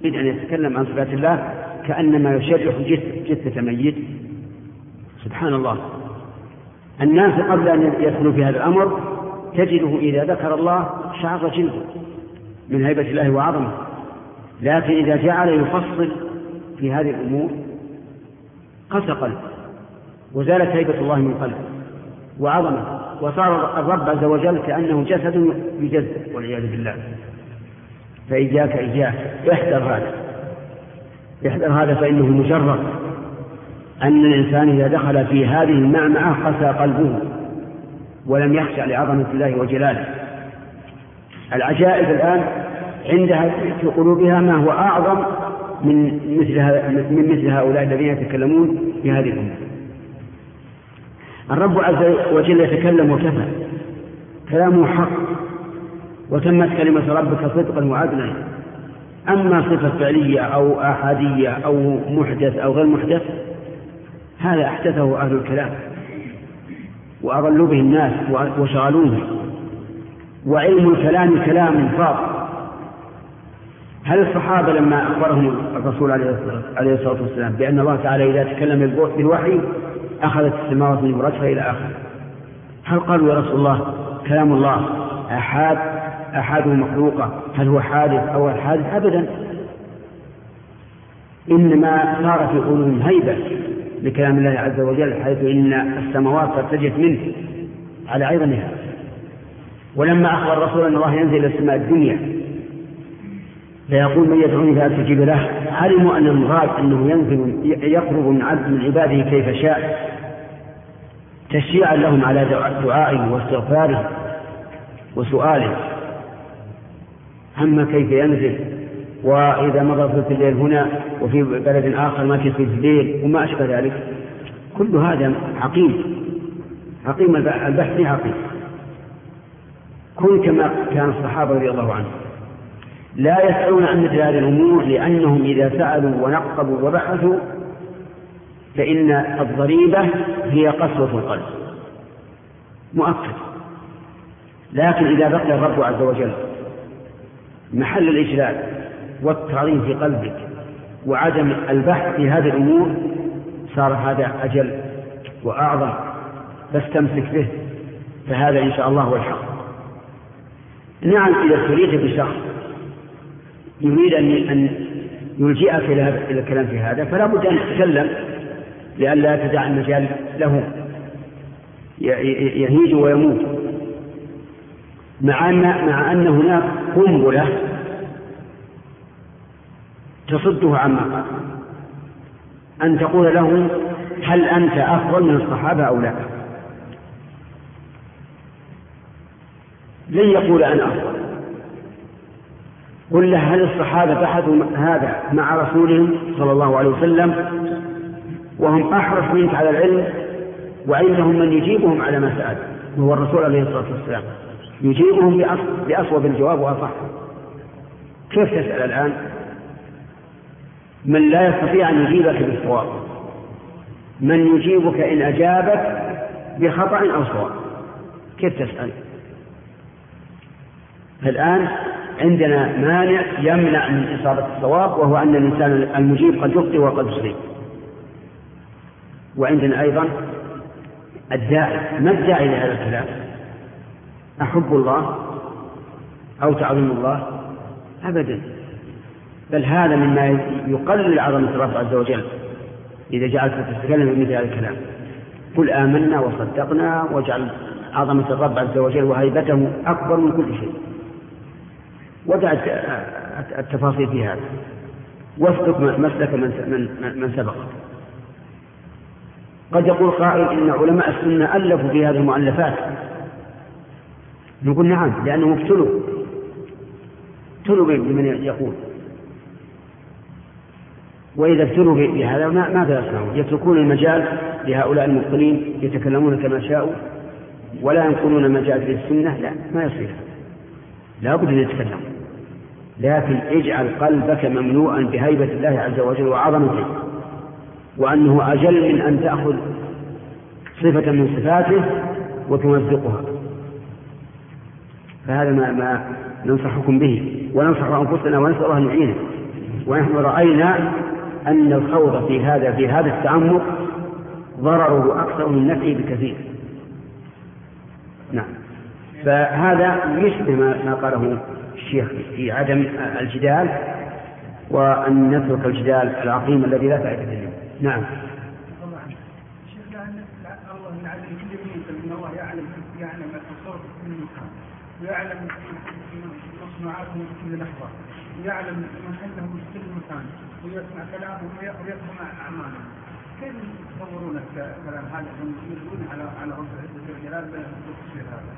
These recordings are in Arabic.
يريد أن يتكلم عن صفات الله كأنما يشرح جثة ميت. سبحان الله. الناس قبل أن يدخلوا في هذا الأمر تجده إذا ذكر الله شعر جلده من هيبة الله وعظمه. لكن إذا جعل يفصل في هذه الأمور قسى قلبه وزالت هيبة الله من قلبه وعظمه. وصار الرب عز وجل كأنه جسد يجزء والعياذ بالله. فإياك إياك احذر هذا. احذر هذا. فإنه مجرد. أن الإنسان إذا دخل في هذه المعمعة قسى قلبه ولم يخشع لعظمة الله وجلاله. العجائب الآن عندها في قلوبها ما هو أعظم من مثل من مثل هؤلاء الذين يتكلمون في هذه الأمة. الرب عز وجل يتكلم وكفى. كلامه حق. وتمت كلمة ربك صدقا وعدلا. أما صفة فعلية أو آحادية أو محدث أو غير محدث هذا أحدثه أهل الكلام وأضلوا به الناس وشغلوه. وعلم الكلام كلام فاضل هل الصحابة لما أخبرهم الرسول عليه الصلاة والسلام بأن الله تعالى إذا تكلم بالوحي أخذت السماوات من برجها إلى آخره؟ هل قالوا يا رسول الله كلام الله أحاد؟ أحاده مخلوقة هل هو حادث أو الحادث أبدا. إنما صار في قلوبهم هيبة لكلام الله عز وجل حيث إن السماوات ترتجف منه على عظمها ولما أخبر الرسول أن الله ينزل إلى السماء الدنيا فيقول من يدعوني فأستجيب له. علموا أن المراد أنه ينزل يقرب من عبد من عباده كيف شاء. تشجيعا لهم على دعائه واستغفاره وسؤاله. أما كيف ينزل؟ وإذا مضى ثلث الليل هنا وفي بلد آخر ما في ثلث الليل وما أشبه ذلك. كل هذا عقيم. عقيم البحث عقيم. كن كما كان الصحابة رضي الله عنهم. لا يسألون عن مثل هذه الأمور لأنهم إذا سألوا ونقبوا وبحثوا فإن الضريبة هي قسوة القلب. مؤكد. لكن إذا بقي الرب عز وجل محل الإجلال والتعظيم في قلبك وعدم البحث في هذه الأمور صار هذا أجل وأعظم فاستمسك به فهذا إن شاء الله هو الحق. نعم إذا ابتليت بشخص يريد أن يلجئك إلى الكلام في هذا فلا بد أن تتكلم لئلا تدع المجال له يهيج ويموت. مع أن مع أن هناك قنبلة تصده عما قال. أن تقول له هل أنت أفضل من الصحابة أو لا؟ لن يقول أنا أفضل. قل له هل الصحابة بحثوا هذا مع رسولهم صلى الله عليه وسلم؟ وهم أحرص منك على العلم وعندهم من يجيبهم على ما سأل وهو الرسول عليه الصلاة والسلام. يجيبهم بأصوب الجواب وأصح كيف تسأل الآن؟ من لا يستطيع أن يجيبك بالصواب. من يجيبك إن أجابك بخطأ أو صواب. كيف تسأل؟ الآن عندنا مانع يمنع من إصابة الصواب وهو أن الإنسان المجيب قد يخطئ وقد يصيب. وعندنا أيضا الداعي. ما الداعي لهذا الكلام؟ أحب الله أو تعظيم الله؟ أبدا. بل هذا مما يقلل عظمة الرب عز وجل. إذا جعلت تتكلم بمثل هذا الكلام. قل آمنا وصدقنا واجعل عظمة الرب عز وجل وهيبته أكبر من كل شيء. ودع التفاصيل في هذا. واسلك مسلك من من من سبق. قد يقول قائل إن علماء السنة ألفوا في هذه المؤلفات. نقول نعم لانهم ابتلوا ابتلوا بمن يقول. وإذا ابتلوا بهذا ماذا يصنعون؟ يتركون المجال لهؤلاء المبطلين يتكلمون كما شاءوا ولا ينقلون في السنة لا ما يصير لا بد أن يتكلموا. لكن اجعل قلبك مملوءا بهيبة الله عز وجل وعظمته وأنه أجل من أن تأخذ صفة من صفاته وتمزقها. فهذا ما, ما ننصحكم به. وننصح أنفسنا ونسأل الله أن يعينه. ونحن رأينا أن الخوض في هذا في هذا التعمق ضرره أكثر من نفعه بكثير. نعم. فهذا يشبه ما قاله الشيخ في عدم الجدال وأن نترك الجدال العظيم الذي لا فائدة نعم. ويعلم مصنوعاتهم في كل لحظة ويعلم من عنده في كل مكان ويسمع كلامهم ويفهم أعمالهم كيف يتصورون الكلام هذا؟ يردون على على رب العزة والجلال بالتصوير هذا؟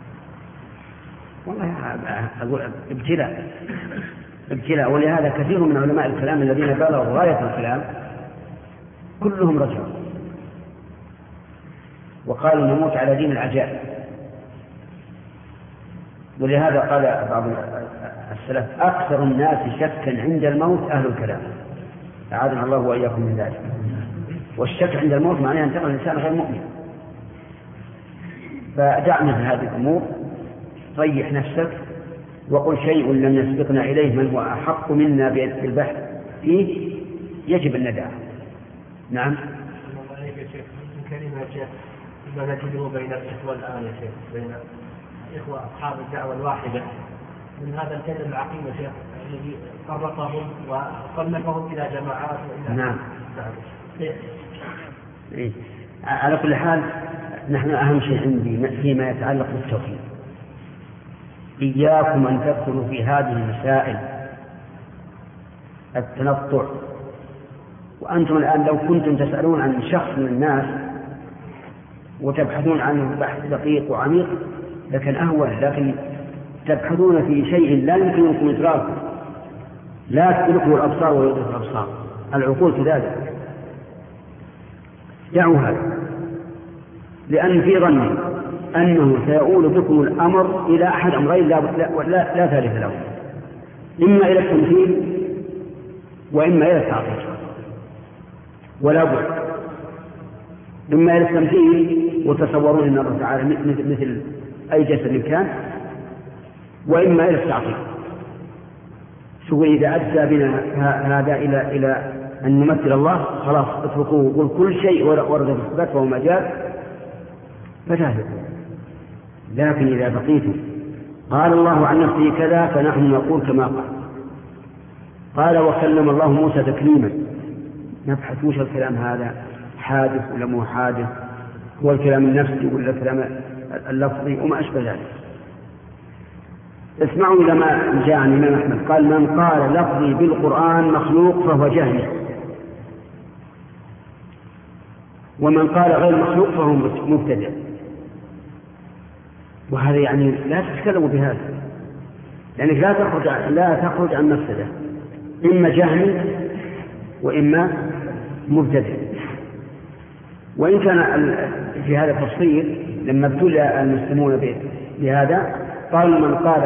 والله أقول ابتلاء ابتلاء. ولهذا كثير من علماء الكلام الذين بلغوا غاية الكلام كلهم رجعوا وقالوا نموت على دين العجائب. ولهذا قال بعض السلف أكثر الناس شكا عند الموت أهل الكلام. أعاذنا الله وإياكم من ذلك. والشك عند الموت معناه أن ترى الإنسان غير مؤمن. فدع مثل هذه الأمور ريح نفسك وقل شيء لم يسبقنا إليه من هو أحق منا بالبحث فيه يجب النداء. نعم. كلمة شيخ؟ ما نجده بين الإخوة الآن يا شيخ؟ بين إخوة أصحاب الدعوة الواحدة. من هذا الكلم العقيم شيخ الذي فرقهم وصنفهم إلى جماعات وإلى نعم. نعم إيه. على كل حال نحن أهم شيء عندي فيما يتعلق بالتوحيد. إياكم أن تدخلوا في هذه المسائل التنطع. وأنتم الآن لو كنتم تسألون عن شخص من الناس وتبحثون عنه بحث دقيق وعميق لكن أهون لكن تبحثون في شيء لا يمكنكم إدراكه. لا تدركه الأبصار ويدرك الأبصار. العقول كذلك. دعوا هذا. لأن في ظني أنه سيؤول بكم الأمر إلى أحد أمرين لا, لا, لا, لا ثالث له. إما إلى التمثيل وإما إلى التعطيل. ولا بد. إما إلى التمثيل وتصورون أن الله تعالى مثل أي جسد كان وإما إلى التعطيل. شوف إذا أدى بنا هذا إلى إلى أن نمثل الله خلاص اتركوه قل كل شيء ورد في الصفات فهو مجال فتهلك. لكن إذا بقيتم قال الله عن نفسه كذا فنحن نقول كما قال. قال وكلم الله موسى تكليما. نبحث وش الكلام هذا؟ حادث ولا مو حادث؟ هو الكلام النفسي ولا الكلام اللفظي وما أشبه ذلك. اسمعوا إلى ما جاء عن الإمام أحمد. قال من قال لفظي بالقرآن مخلوق فهو جاهل. ومن قال غير مخلوق فهو مبتدع. وهذا يعني لا تتكلموا بهذا. لأنك لا تخرج لا تخرج عن مفسدة. إما جهل وإما مبتدع. وإن كان في هذا التفصيل لما ابتلى المسلمون بهذا قال من قال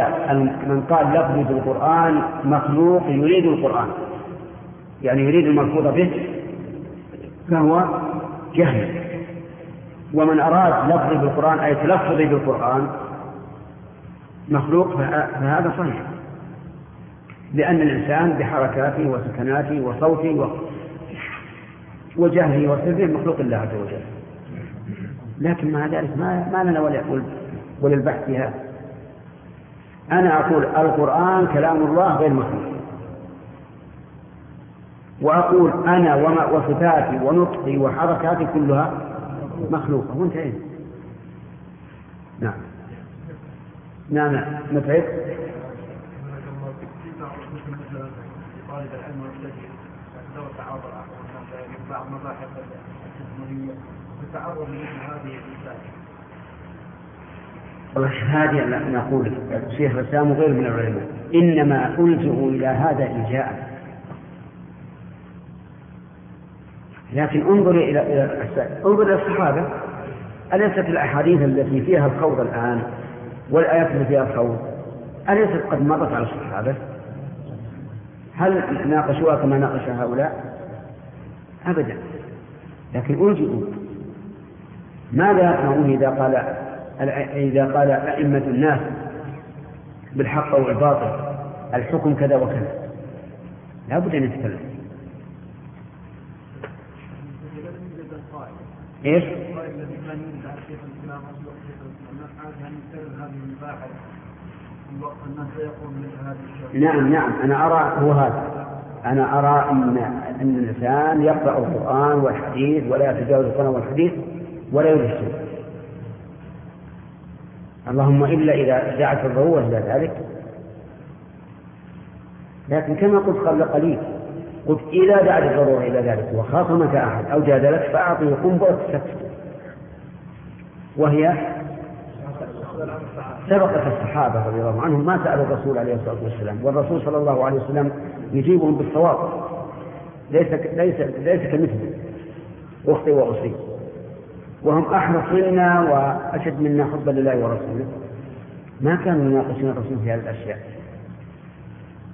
من قال لفظي بالقرآن مخلوق يريد القرآن. يعني يريد الملفوظ به فهو جهل. ومن أراد لفظي بالقرآن أي تلفظي بالقرآن مخلوق فهذا صحيح. لأن الإنسان بحركاته وسكناته وصوته وجهله وسره مخلوق الله عز وجل. لكن مع ذلك ما, ما لنا وللبحث في هذا. أنا أقول القرآن كلام الله غير مخلوق. وأقول أنا وما وصفاتي ونطقي وحركاتي كلها مخلوقة. وانتهينا نعم. نعم. نعم متعب طالب العلم لمثل هذه والله هذه نقول شيخ الإسلام غير من العلماء. إنما الجئوا إلى هذا إلجاء. لكن انظر إلى انظر إلى الصحابة. أليست الأحاديث التي فيها الخوض الآن والآيات التي فيها الخوض؟ أليست قد مرت على الصحابة؟ هل ناقشوها كما ناقش هؤلاء؟ ابدا. لكن الجئوا ماذا يصنعون إذا قال إذا قال أئمة الناس بالحق أو الباطل الحكم كذا وكذا؟ لا بد أن يتكلم. إيش؟ نعم نعم. أنا أرى هو هذا. أنا أرى أن أن الإنسان يقرأ القرآن والحديث ولا يتجاوز القرآن والحديث ولا يدرس اللهم إلا إذا دعت الضرورة إلى ذلك. لكن كما قلت قبل قليل قلت إذا دعت الضرورة إلى ذلك وخاصمك أحد أو جادلك فأعطه قنبلة السكت وهي سبقت الصحابة رضي الله عنهم ما سألوا الرسول عليه الصلاة والسلام والرسول صلى الله عليه وسلم يجيبهم بالصواب. ليس ليس ليس كمثله أخطي وأصيب. وهم أحرص منا وأشد منا حبا لله ورسوله ما كانوا يناقشون الرسول في هذه الأشياء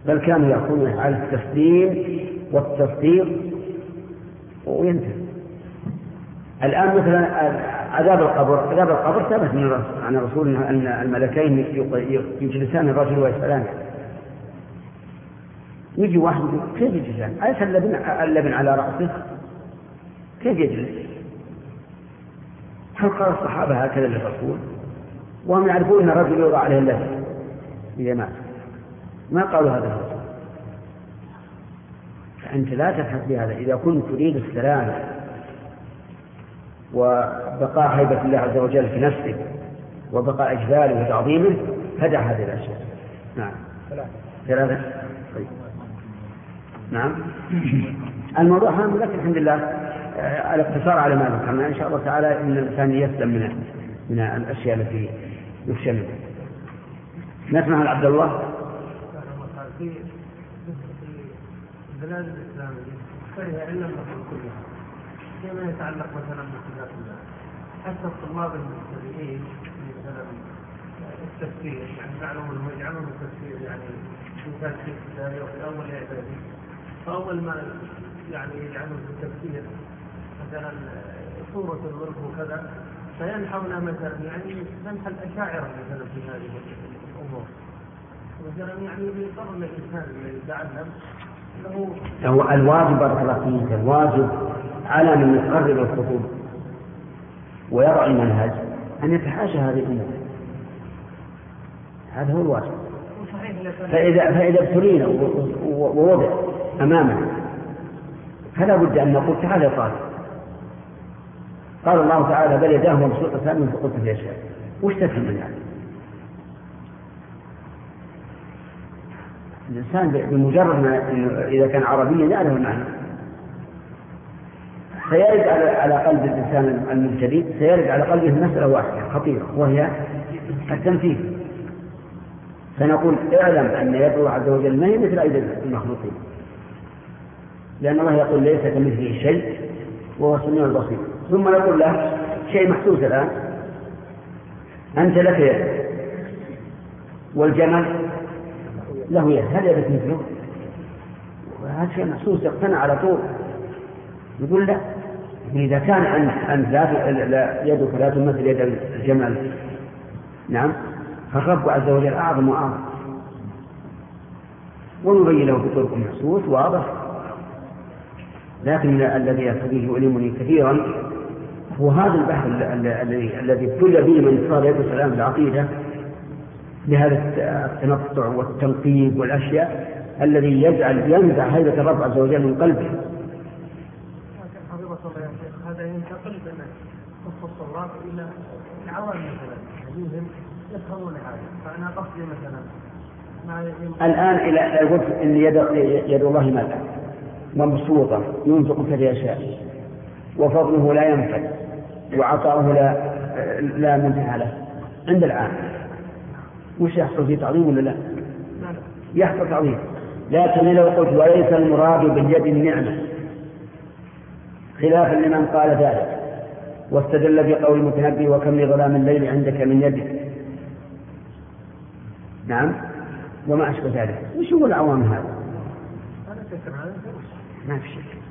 بل كانوا يأخذون على التسليم والتصديق وينتهي الآن مثلا عذاب القبر عذاب القبر ثبت من عن الرسول أن الملكين يجلسان الرجل ويسألانه يجي واحد يقول كيف يجلسان؟ أليس اللبن اللبن على رأسه؟ كيف يجلس؟ هل قال الصحابة هكذا للرسول؟ وهم يعرفون أن الرجل يوضع عليه اللبن. إذا مات ما قالوا هذا الرسول فأنت لا تبحث بهذا. إذا كنت تريد السلامة وبقاء هيبة الله عز وجل في نفسك وبقاء إجلاله وتعظيمه فدع هذه الأشياء. نعم. ثلاثة. طيب. نعم. الموضوع هام لكن الحمد لله. الاقتصار على ما ذكرنا إن شاء الله تعالى إن الإنسان يسلم من من الأشياء التي يخشى منها. نسمع عن عبد الله. في البلاد الاسلاميه كلها فيما يتعلق مثلا حتى الطلاب المبتدئين مثلا التفسير يعني التفسير يعني في تفسير في اول اعدادي فأول ما يعني التفسير مثلا صورة الورق وكذا فينحون مثلا يعني منح الأشاعرة مثلا في هذه الأمور. مثلا يعني يضطر الإنسان الذي يتعلم هو الواجب بارك الله فيك الواجب على من يقرر الخطوب ويرى المنهج أن يتحاشى هذه الأمور. هذا هو الواجب. فإذا فإذا ابتلينا ووضع أمامنا فلا بد أن نقول تعالى قال قال الله تعالى بل يداه مبسوطتان من فقلت في أشياء. وش تفهم من يعني؟ الإنسان بمجرد ما إذا كان عربيا يعرف المعنى سيرد على على قلب الإنسان المبتدئ سيرد على قلبه مسألة واحدة خطيرة وهي التمثيل فنقول اعلم أن يد الله عز وجل ما هي مثل أيدي المخلوقين. لأن الله يقول ليس كمثله شيء وهو السميع البصير. ثم نقول له شيء محسوس الآن. أنت لك يد والجمل له يد. هل يدك مثله؟ هذا شيء محسوس يقتنع على طول. يقول لا. إذا كان أنت لا يدك لا تمثل يد الجمل. نعم. فالرب عز وجل أعظم وأعظم. ونبين له بطرق محسوس واضح. لكن الذي يقتضيه يؤلمني كثيرا هو هذا البحث الذي الذي ابتلي به من صار يدرس الان العقيده بهذا التنطع والتنقيب والأشياء الذي يجعل ينزع هيبة الرب عز وجل من قلبه. هذا ينتقل من إلى العوام مثلا الذين يفهمون هذا فأنا قصدي مثلا الآن إلى قلت يد يد الله ماذا؟ مبسوطة ينفق كيف يشاء. وفضله لا ينفد وعطاؤه لا لا منتهى له. عند العام. وش يحصل فيه تعظيم ولا لا؟ يحصل تعظيم. لكن لو قلت وليس المراد باليد النعمة خلافا لمن قال ذلك واستدل بقول المتنبي وكم لظلام الليل عندك من يدك؟ نعم. وما أشبه ذلك. وش هو العوام هذا؟ ما في شك.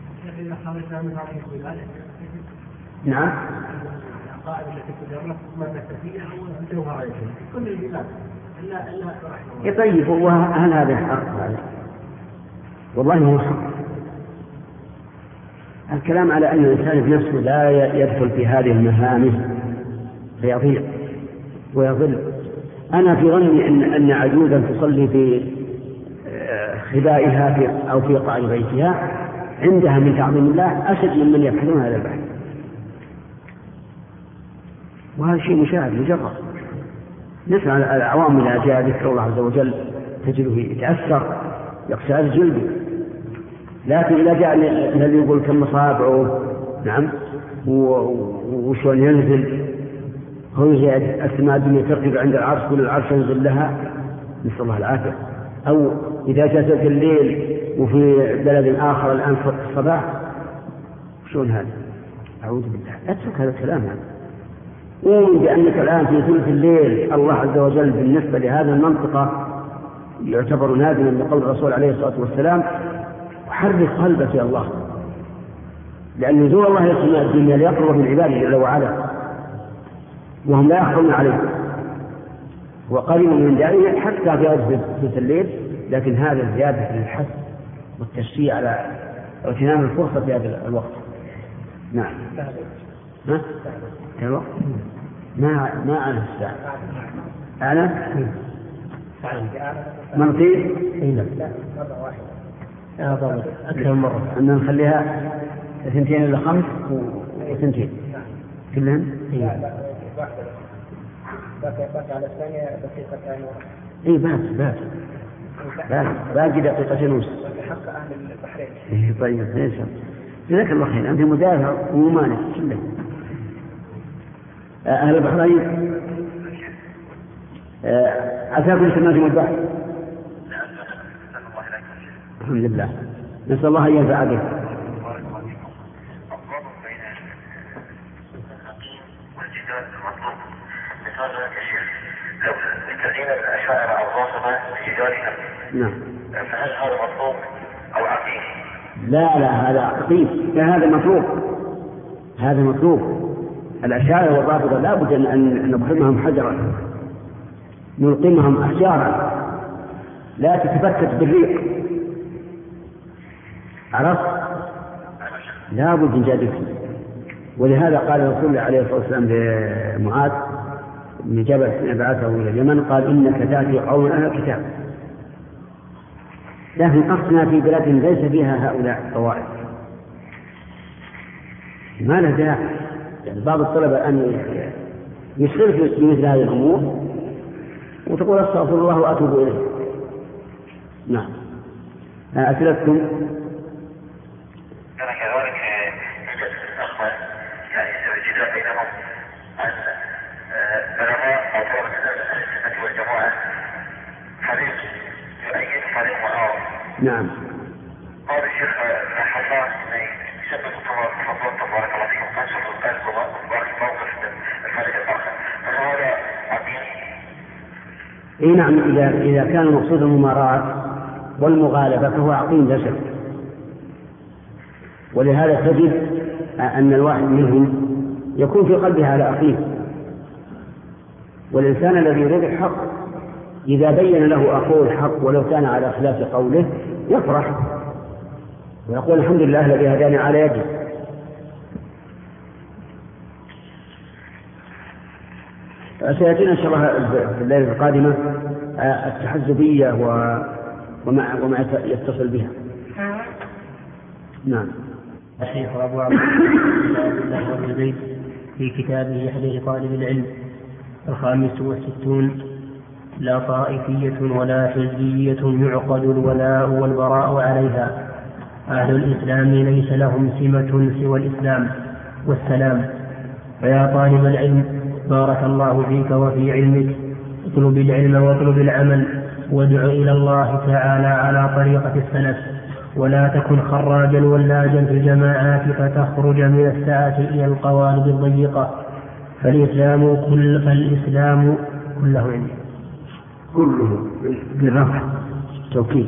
نعم. طيب هل هذا حق؟ والله هو حق. الكلام على أن الإنسان بنفسه لا يدخل في هذه المهامه فيضيع ويضل. أنا في ظني أن أن عجوزا تصلي في آه، خبائها في أو في قاع بيتها عندها من تعظيم الله أشد ممن يبحثون هذا البحث. وهذا شيء مشاهد مجرد. نسأل العوام إذا جاء ذكر الله عز وجل تجده يتأثر يقشعر جلده لكن إذا جاء الذي يقول كم أصابعه نعم. وشلون ينزل؟ هو السماء الدنيا ترتفع عند العرش كل العرش ينزل لها. نسأل الله العافية. أو إذا جاء الليل وفي بلد آخر الآن في الصباح شلون هذا؟ أعوذ بالله. اترك هذا الكلام هذا. قول بأنك الآن في ثلث الليل الله عز وجل بالنسبة لهذه المنطقة يعتبر نادما لقول الرسول عليه الصلاة والسلام حرك قلبك يا الله. لأن نزول الله إلى الدنيا ليقرب من عباده جل وعلا وهم لا يخفون عليه. وقريب من ذلك حتى في أجل ثلث الليل لكن هذا زيادة للحث والتشجيع على اغتنام الفرصة في هذا الوقت نعم ها؟ الوقت ما ما أعلم الساعة أعلم؟ مرتين؟ إي نعم واحدة أكثر من مرة أن نخليها اثنتين إلى خمس وثنتين كلهن؟ باقي على الثانية دقيقتين اي باقي باقي باقي دقيقتين ونص حق أهل البحرين إيه طيب ليش جزاك الله خير أنت مدافع وممانع كله آه، أهل البحرين آه، عساكم سمعتم البحر الحمد لله نسأل الله أن ينفع به لو نعم. فهل هذا مطلوب أو عقيم؟ لا لا هذا عقيم. لا هذا مطلوب. هذا مطلوب. الأشاعرة والرافضة لا بد أن نبحرهم حجرا. نلقمهم أحجارا. لا تتفتت بالريق. عرفت؟ لا بد من جادك ولهذا قال الرسول الله عليه الصلاة والسلام لمعاذ بن جبل حين بعثه إلى اليمن قال إنك تأتي قوم أهل الكتاب لكن قصدنا في بلاد ليس فيها هؤلاء الطوائف. ما له داعي. يعني بعض الطلبة أن يسر في مثل هذه الأمور وتقول أستغفر الله وأتوب إليه. نعم. اسئلتكم كان كذلك يوجد اخوه يعني جدال بينهم عن علماء أو طلبه السنة والجماعه فريق يؤيد فريق معارض نعم. قال الشيخ تفضل تبارك الله الآخر فهذا عقيم إي نعم اذا إذا كان المقصود المماراة والمغالبة فهو عقيم لا شك ولهذا تجد أن الواحد منهم يكون في قلبه على اخيه والإنسان الذي يريد الحق إذا بين له أخوه الحق ولو كان على خلاف قوله يفرح ويقول الحمد لله الذي هداني على يده سيأتينا إن شاء الله في الليلة القادمة آه، التحزبية وما وما يتصل بها. نعم. الشيخ أبو عبد الله في كتابه حديث طالب العلم الخامس والستون لا طائفية ولا حزبية يعقد الولاء والبراء عليها. أهل الإسلام ليس لهم سمة سوى الإسلام والسلام. فيا طالب العلم بارك الله فيك وفي علمك. اطلب العلم واطلب العمل. وادع إلى الله تعالى على طريقة السلف. ولا تكن خراجا ولاجا في الجماعات فتخرج من الساعة إلى القوالب الضيقة. فالإسلام كل فالإسلام كله عندي كله بالرفع توكيد.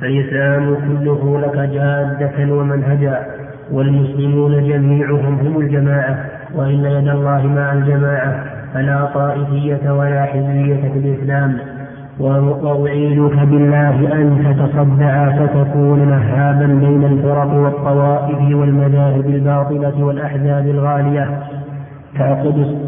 فالإسلام كله لك جادة ومنهجا والمسلمون جميعهم هم الجماعة وإن يد الله مع الجماعة فلا طائفية ولا حزبية في الإسلام. وأعيذك بالله أن تتصدع فتكون مهابا بين الفرق والطوائف والمذاهب الباطلة والأحزاب الغالية. تعقد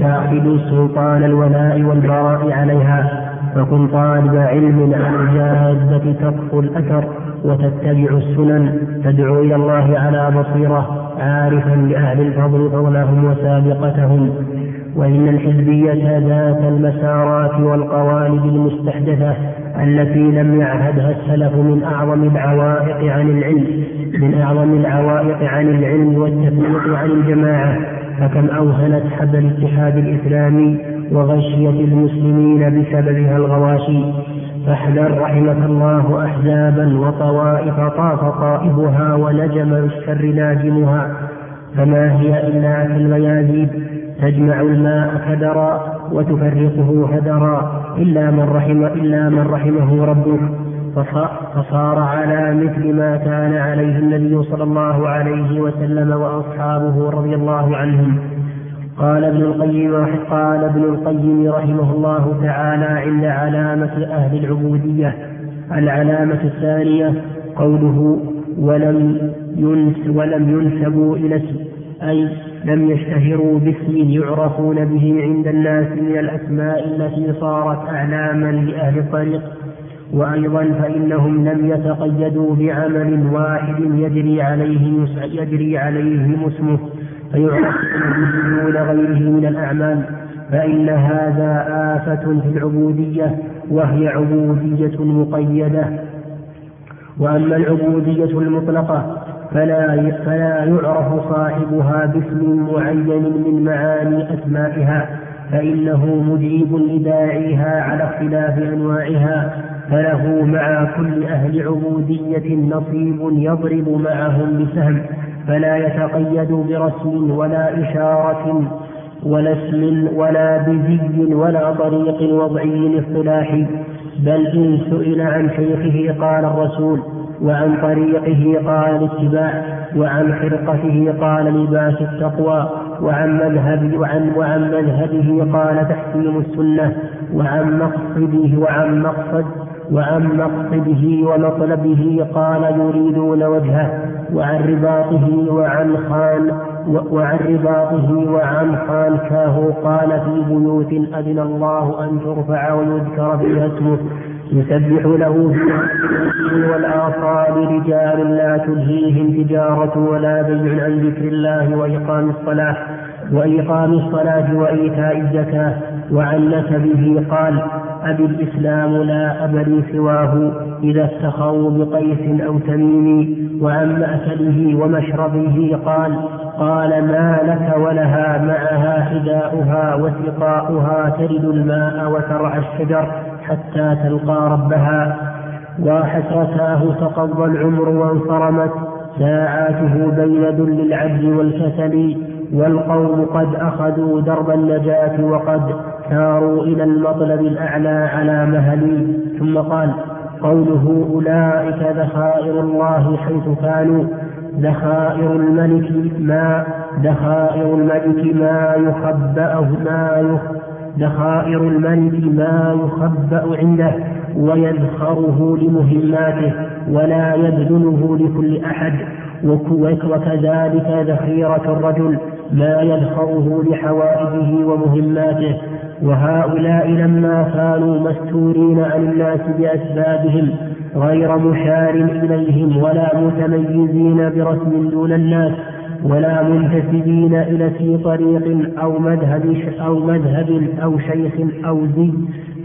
تعقد سلطان الولاء والبراء عليها فكن طالب علم عن الجادة تقفو الأثر وتتبع السنن تدعو إلى الله على بصيرة عارفا بأهل الفضل فضلهم وسابقتهم. وإن الحزبية ذات المسارات والقوالب المستحدثة التي لم يعهدها السلف من أعظم العوائق عن العلم من أعظم العوائق عن العلم والتفريق عن الجماعة فكم أوهنت حب الاتحاد الإسلامي وغشيت المسلمين بسببها الغواشي؟ فاحذر رحمك الله أحزابا وطوائف طاف طائفها ونجم بالشر ناجمها فما هي إلا كالميازيب تجمع الماء كدرا وتفرقه هدرا. إلا من رحم إلا من رحمه ربك. فصار على مثل ما كان عليه النبي صلى الله عليه وسلم وأصحابه رضي الله عنهم. قال ابن القيم قال ابن القيم رحمه الله تعالى عند علامة أهل العبودية. العلامة الثانية قوله ولم ينس ولم ينسبوا إلى اسم أي لم يشتهروا باسم يعرفون به عند الناس من الأسماء التي صارت أعلاما لأهل الطريق. وأيضا فإنهم لم يتقيدوا بعمل واحد يجري عليه يجري عليهم اسمه فيعرفون دون غيره من الأعمال فإن هذا آفة في العبودية وهي عبودية مقيدة. وأما العبودية المطلقة فلا فلا يعرف صاحبها باسم معين من معاني أسمائها فإنه مجيب لداعيها على اختلاف أنواعها. فله مع كل أهل عبودية نصيب يضرب معهم بسهم فلا يتقيد برسم ولا إشارة ولا اسم ولا بزي ولا طريق وضعي اصطلاحي بل إن سئل عن شيخه قال الرسول وعن طريقه قال الاتباع وعن خرقته قال لباس التقوى وعن مذهب وعن وعن مذهبه قال تحكيم السنة وعن مقصده وعن مقصد وعن مقصده ومطلبه قال يريدون وجهه وعن رباطه وعن خان وعن رباطه وعن خانكاه قال في بيوت أذن الله أن ترفع ويذكر فيها اسمه. يسبح له في والآصال رجال لا تلهيهم تجارة ولا بيع عن ذكر الله وإقام الصلاة وإقام الصلاة وإيتاء الزكاة وعن نسبه قال أبي الإسلام لا أب لي سواه إذا استخوا بقيس أو تميم وعن مأكله ومشربه قال قال ما لك ولها معها حذاؤها وسقاؤها ترد الماء وترعى الشجر حتى تلقى ربها. وحسرتاه تقضى العمر وانصرمت ساعاته بين ذل العجز والكسل والقوم قد أخذوا درب النجاة وقد ساروا إلى المطلب الأعلى على مهل ثم قال قوله أولئك ذخائر الله حيث كانوا ذخائر الملك ما ذخائر الملك ما يخبأه ما يخ ذخائر الملك ما يخبأ عنده ويذخره لمهماته ولا يبذله لكل أحد وكذلك ذخيرة الرجل ما يذخره لحوائجه ومهماته. وهؤلاء لما كانوا مستورين عن الناس بأسبابهم غير مشار إليهم ولا متميزين برسم دون الناس ولا منتسبين إلى في طريق أو مذهب أو مذهب أو شيخ أو زي.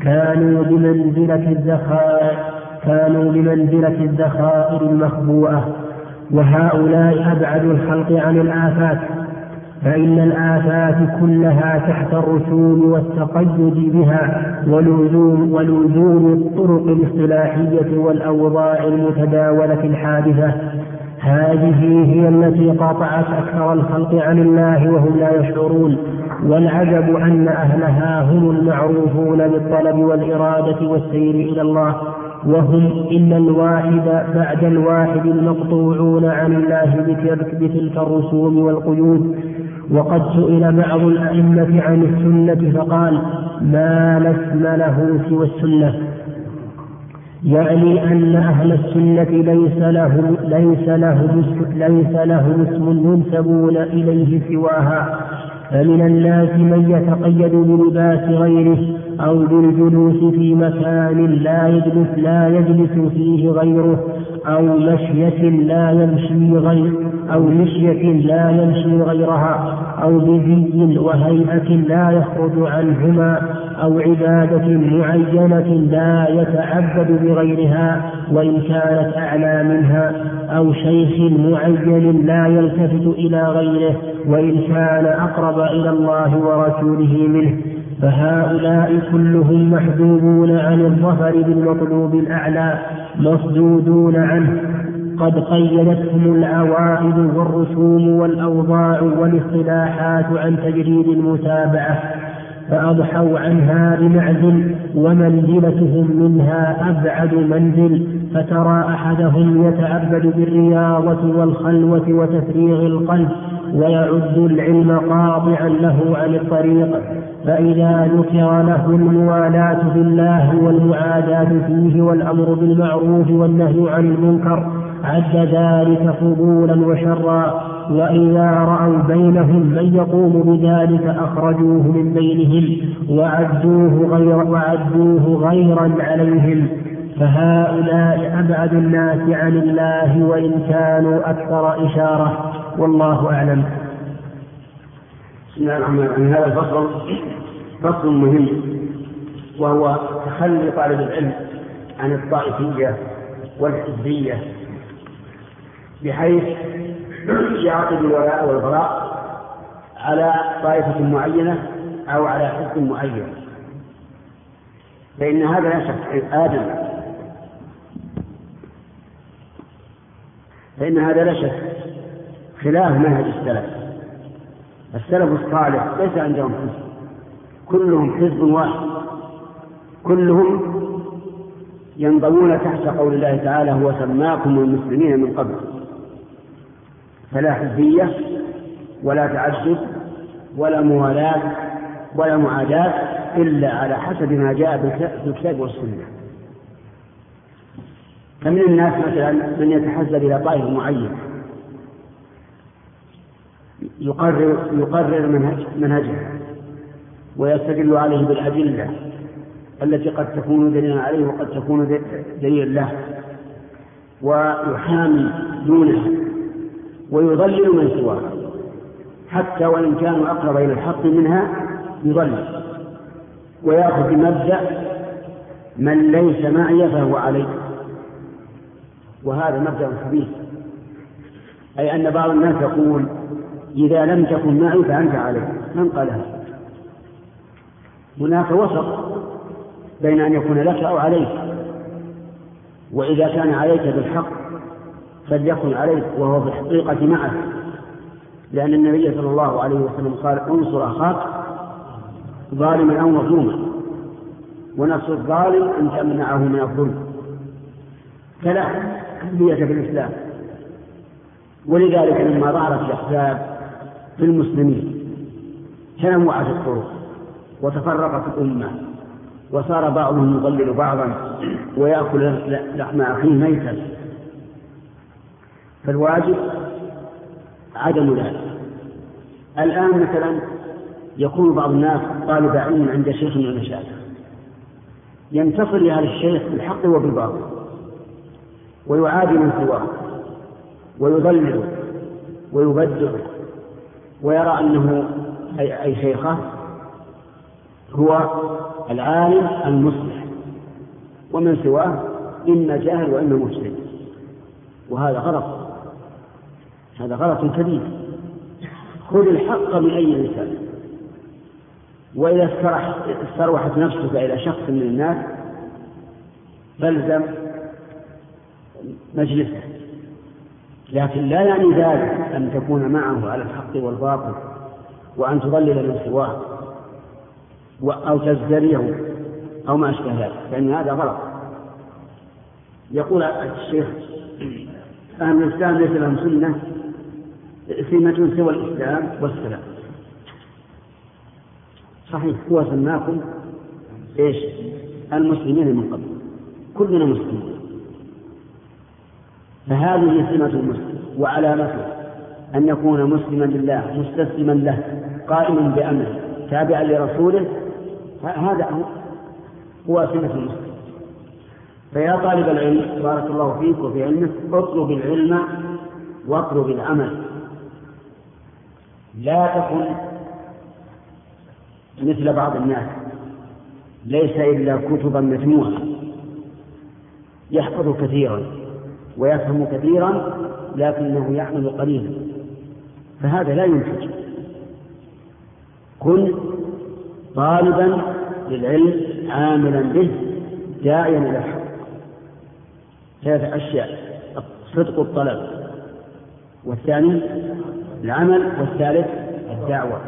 كانوا بمنزلة الذخائر كانوا بمنزلة الذخائر المخبوءة. وهؤلاء أبعد الخلق عن الآفات. فإن الآفات كلها تحت الرسوم والتقيد بها ولزوم ولزوم الطرق الاصطلاحية والأوضاع المتداولة الحادثة. هذه هي التي قاطعت أكثر الخلق عن الله وهم لا يشعرون. والعجب أن أهلها هم المعروفون بالطلب والإرادة والسير إلى الله وهم إلا الواحد بعد الواحد المقطوعون عن الله بتلك الرسوم والقيود. وقد سئل بعض الأئمة عن السنة فقال ما لا اسم له سوى السنة. يعني أن أهل السنة ليس له ليس لهم ليس لهم اسم ينسبون إليه سواها. فمن الناس من يتقيد بلباس غيره أو بالجلوس في مكان لا يجلس لا يجلس فيه غيره أو مشية لا يمشي غير أو مشية لا يمشي غيرها أو بزي وهيئة لا يخرج عنهما أو عبادة معينة لا يتعبد بغيرها وإن كانت أعلى منها أو شيخ معين لا يلتفت إلى غيره وإن كان أقرب إلى الله ورسوله منه فهؤلاء كلهم محجوبون عن الظفر بالمطلوب الأعلى مصدودون عنه. قد قيدتهم العوائد والرسوم والأوضاع والاصطلاحات عن تجريد المتابعة فأضحوا عنها بمعزل ومنزلتهم منها أبعد منزل فترى أحدهم يتعبد بالرياضة والخلوة وتفريغ القلب. ويعد العلم قاطعا له عن الطريق فإذا ذكر له الموالاة بالله والمعاداة فيه والأمر بالمعروف والنهي عن المنكر عد ذلك فضولا وشرا وإذا رأوا بينهم من يقوم بذلك أخرجوه من بينهم وعدوه غير وعدوه غيرا عليهم فهؤلاء أبعد الناس عن الله وإن كانوا أكثر إشارة. والله أعلم. بسم الله الرحمن الرحيم هذا الفصل فصل مهم وهو تخلي طالب العلم عن الطائفية والحزبية بحيث يعقد الولاء والبراء على طائفة معينة أو على حزب معين. فإن هذا لا شك آدم فإن هذا لا شك خلاف منهج السلف. السلف الصالح ليس عندهم حزب. كلهم حزب واحد. كلهم ينضمون تحت قول الله تعالى هو سماكم المسلمين من قبل فلا حزبية ولا تعدد ولا موالاة ولا معاداة إلا على حسب ما جاء في الكتاب والسنة. فمن الناس مثلا من يتحزب إلى طائفة معين يقرر يقرر منهج منهجها ويستدل عليه بالأدلة التي قد تكون دليلا عليه وقد تكون دليلا له ويحامي دونها ويضلل من سواها حتى وإن كانوا أقرب إلى الحق منها يضلل ويأخذ بمبدأ من ليس معي فهو علي وهذا مبدأ خبيث أي أن بعض الناس يقول إذا لم تكن معي فأنت علي من قال هذا هناك وسط بين أن يكون لك أو عليك. وإذا كان عليك بالحق فليكن عليك وهو في الحقيقة معك. لأن النبي صلى الله عليه وسلم قال انصر أخاك ظالما أو مظلوما. ونصر الظالم أن تمنعه من الظلم. فلا أهمية في الإسلام. ولذلك لما ظهرت الأحزاب في المسلمين تنوعت الطرق. وتفرقت الأمة. وصار بعضهم يضلل بعضا. ويأكل لحم أخيه ميتا. فالواجب عدم ذلك. الآن مثلا يكون بعض الناس طالب علم عند شيخ من المشايخ. ينتصر لهذا الشيخ بالحق وبالباطل. ويعادي من سواه. ويضلله ويبدعه ويرى أنه أي, شيخه هو العالم المصلح. ومن سواه إما جاهل وإما مفسد وهذا غلط. هذا غلط كبير. خذ الحق من أي إنسان. وإذا استروحت نفسك إلى شخص من الناس فالزم مجلسه. لكن لا يعني ذلك أن تكون معه على الحق والباطل وأن تضلل من سواه أو تزدريه أو ما أشبه ذلك فإن هذا غلط. يقول الشيخ أهل الإسلام ليس لهم سنة سمة سوى الإسلام والسلام. صحيح هو سماكم إيش؟ المسلمين من قبل كلنا مسلمون. فهذه سمة المسلم وعلامته أن يكون مسلما لله مستسلما له قائما بأمره تابعا لرسوله. هذا هو سنة المسلم. فيا طالب العلم بارك الله فيك وفي علمك اطلب العلم واطلب العمل. لا تكن مثل بعض الناس ليس إلا كتبا مجموعة يحفظ كثيرا. ويفهم كثيرا لكنه يعمل قليلا. فهذا لا ينتج. كن طالبا للعلم عاملا به داعيا إلى الحق. ثلاث أشياء صدق الطلب. والثاني العمل. والثالث الدعوة.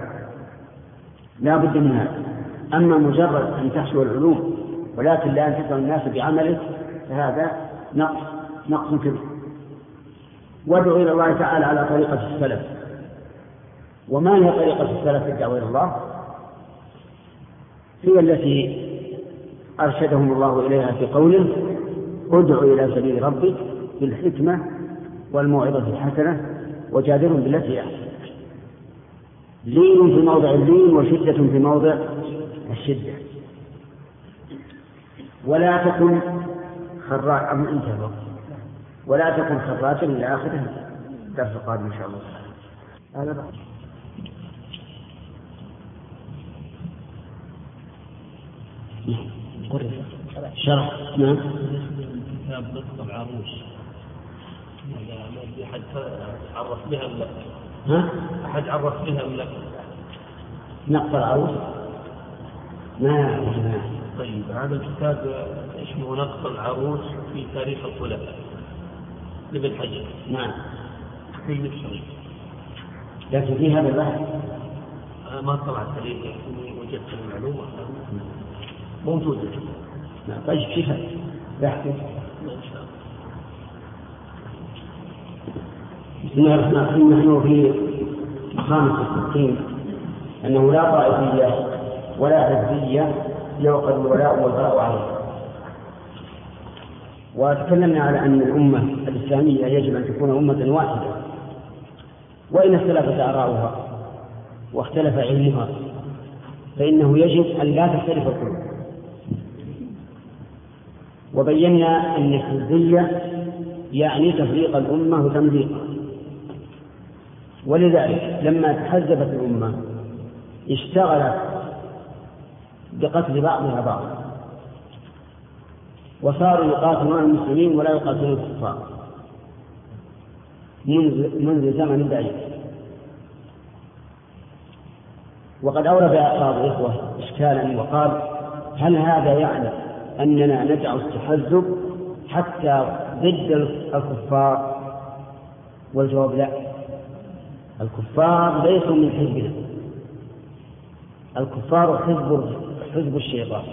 لا بد من هذا. أما مجرد أن تحشو العلوم ولكن لا تفعل الناس بعملك فهذا نقص. نقص كبير وادعو إلى الله تعالى على طريقة السلف. وما هي طريقة السلف في الدعوة إلى الله؟ هي التي أرشدهم الله إليها في قوله ادع إلى سبيل ربك بالحكمة والموعظة الحسنة وجادلهم بالتي أحسن. لين في موضع اللين وشدة في موضع الشدة. ولا تكن خراج أم إنتهى الوقت. ولا تكن خراجا إلى آخره الدرس. القادم إن شاء الله. هذا بعد. شرح. نعم. كتاب نقط العروس. أحد عرف بها ولا ها؟ أحد عرف بها ولا نقط العروس ما طيب هذا الكتاب اسمه نقط العروس في تاريخ الخلفاء. لابن حجر نعم. في مصر لكن في هذا البحث أنا ما طلعت عليه لكني وجدت المعلومة. موجودة. نعم. طيب كيف؟ الله. بسم الله الرحمن الرحيم. نحن في خامس الستين أنه لا طائفية ولا حزبية يعقد الولاء والبراء عليه. وتكلمنا على أن الأمة الإسلامية يجب أن تكون أمة واحدة. وإن اختلفت آراؤها واختلف علمها فإنه يجب أن لا تختلف القلوب. وبينا أن الحزبية يعني تفريق الأمة وتمزيقها ولذلك لما تحزبت الأمة اشتغلت بقتل بعضها بعضا. وصاروا يقاتلون المسلمين ولا يقاتلون الكفار. منذ منذ زمن بعيد. وقد أورد بعض الإخوة إشكالا وقال هل هذا يعني أننا ندع التحزب حتى ضد الكفار؟ والجواب لا. الكفار ليسوا من حزبنا. الكفار حزب حزب الشيطان.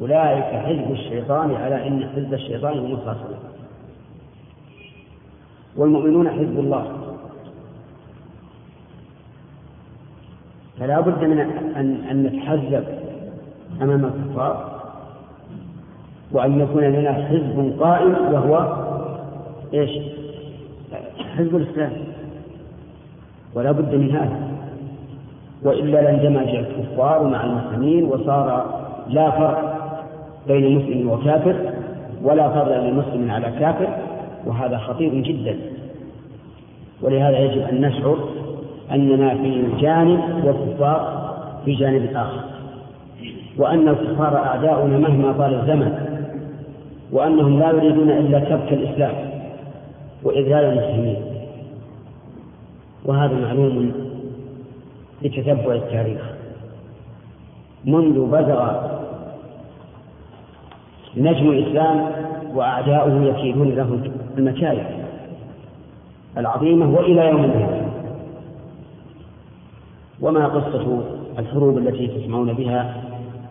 أولئك حزب الشيطان على أن حزب الشيطان هم الخاسرون. والمؤمنون حزب الله. فلا بد من أن أن نتحزب أمام الكفار وأن يكون لنا حزب قائم وهو إيش؟ حزب الإسلام. ولا بد من هذا. وإلا لاندمج الكفار مع المسلمين وصار لا فرق. بين مسلم وكافر ولا فضل لمسلم على كافر وهذا خطير جدا. ولهذا يجب أن نشعر أننا في جانب والكفار في جانب آخر وأن الكفار أعداؤنا مهما طال الزمن وأنهم لا يريدون إلا كبت الإسلام وإذلال المسلمين. وهذا معلوم لتتبع التاريخ. منذ بزغ نجم الإسلام وأعداؤه يكيدون له المكائد العظيمة وإلى يوم الدين وما قصة الحروب التي تسمعون بها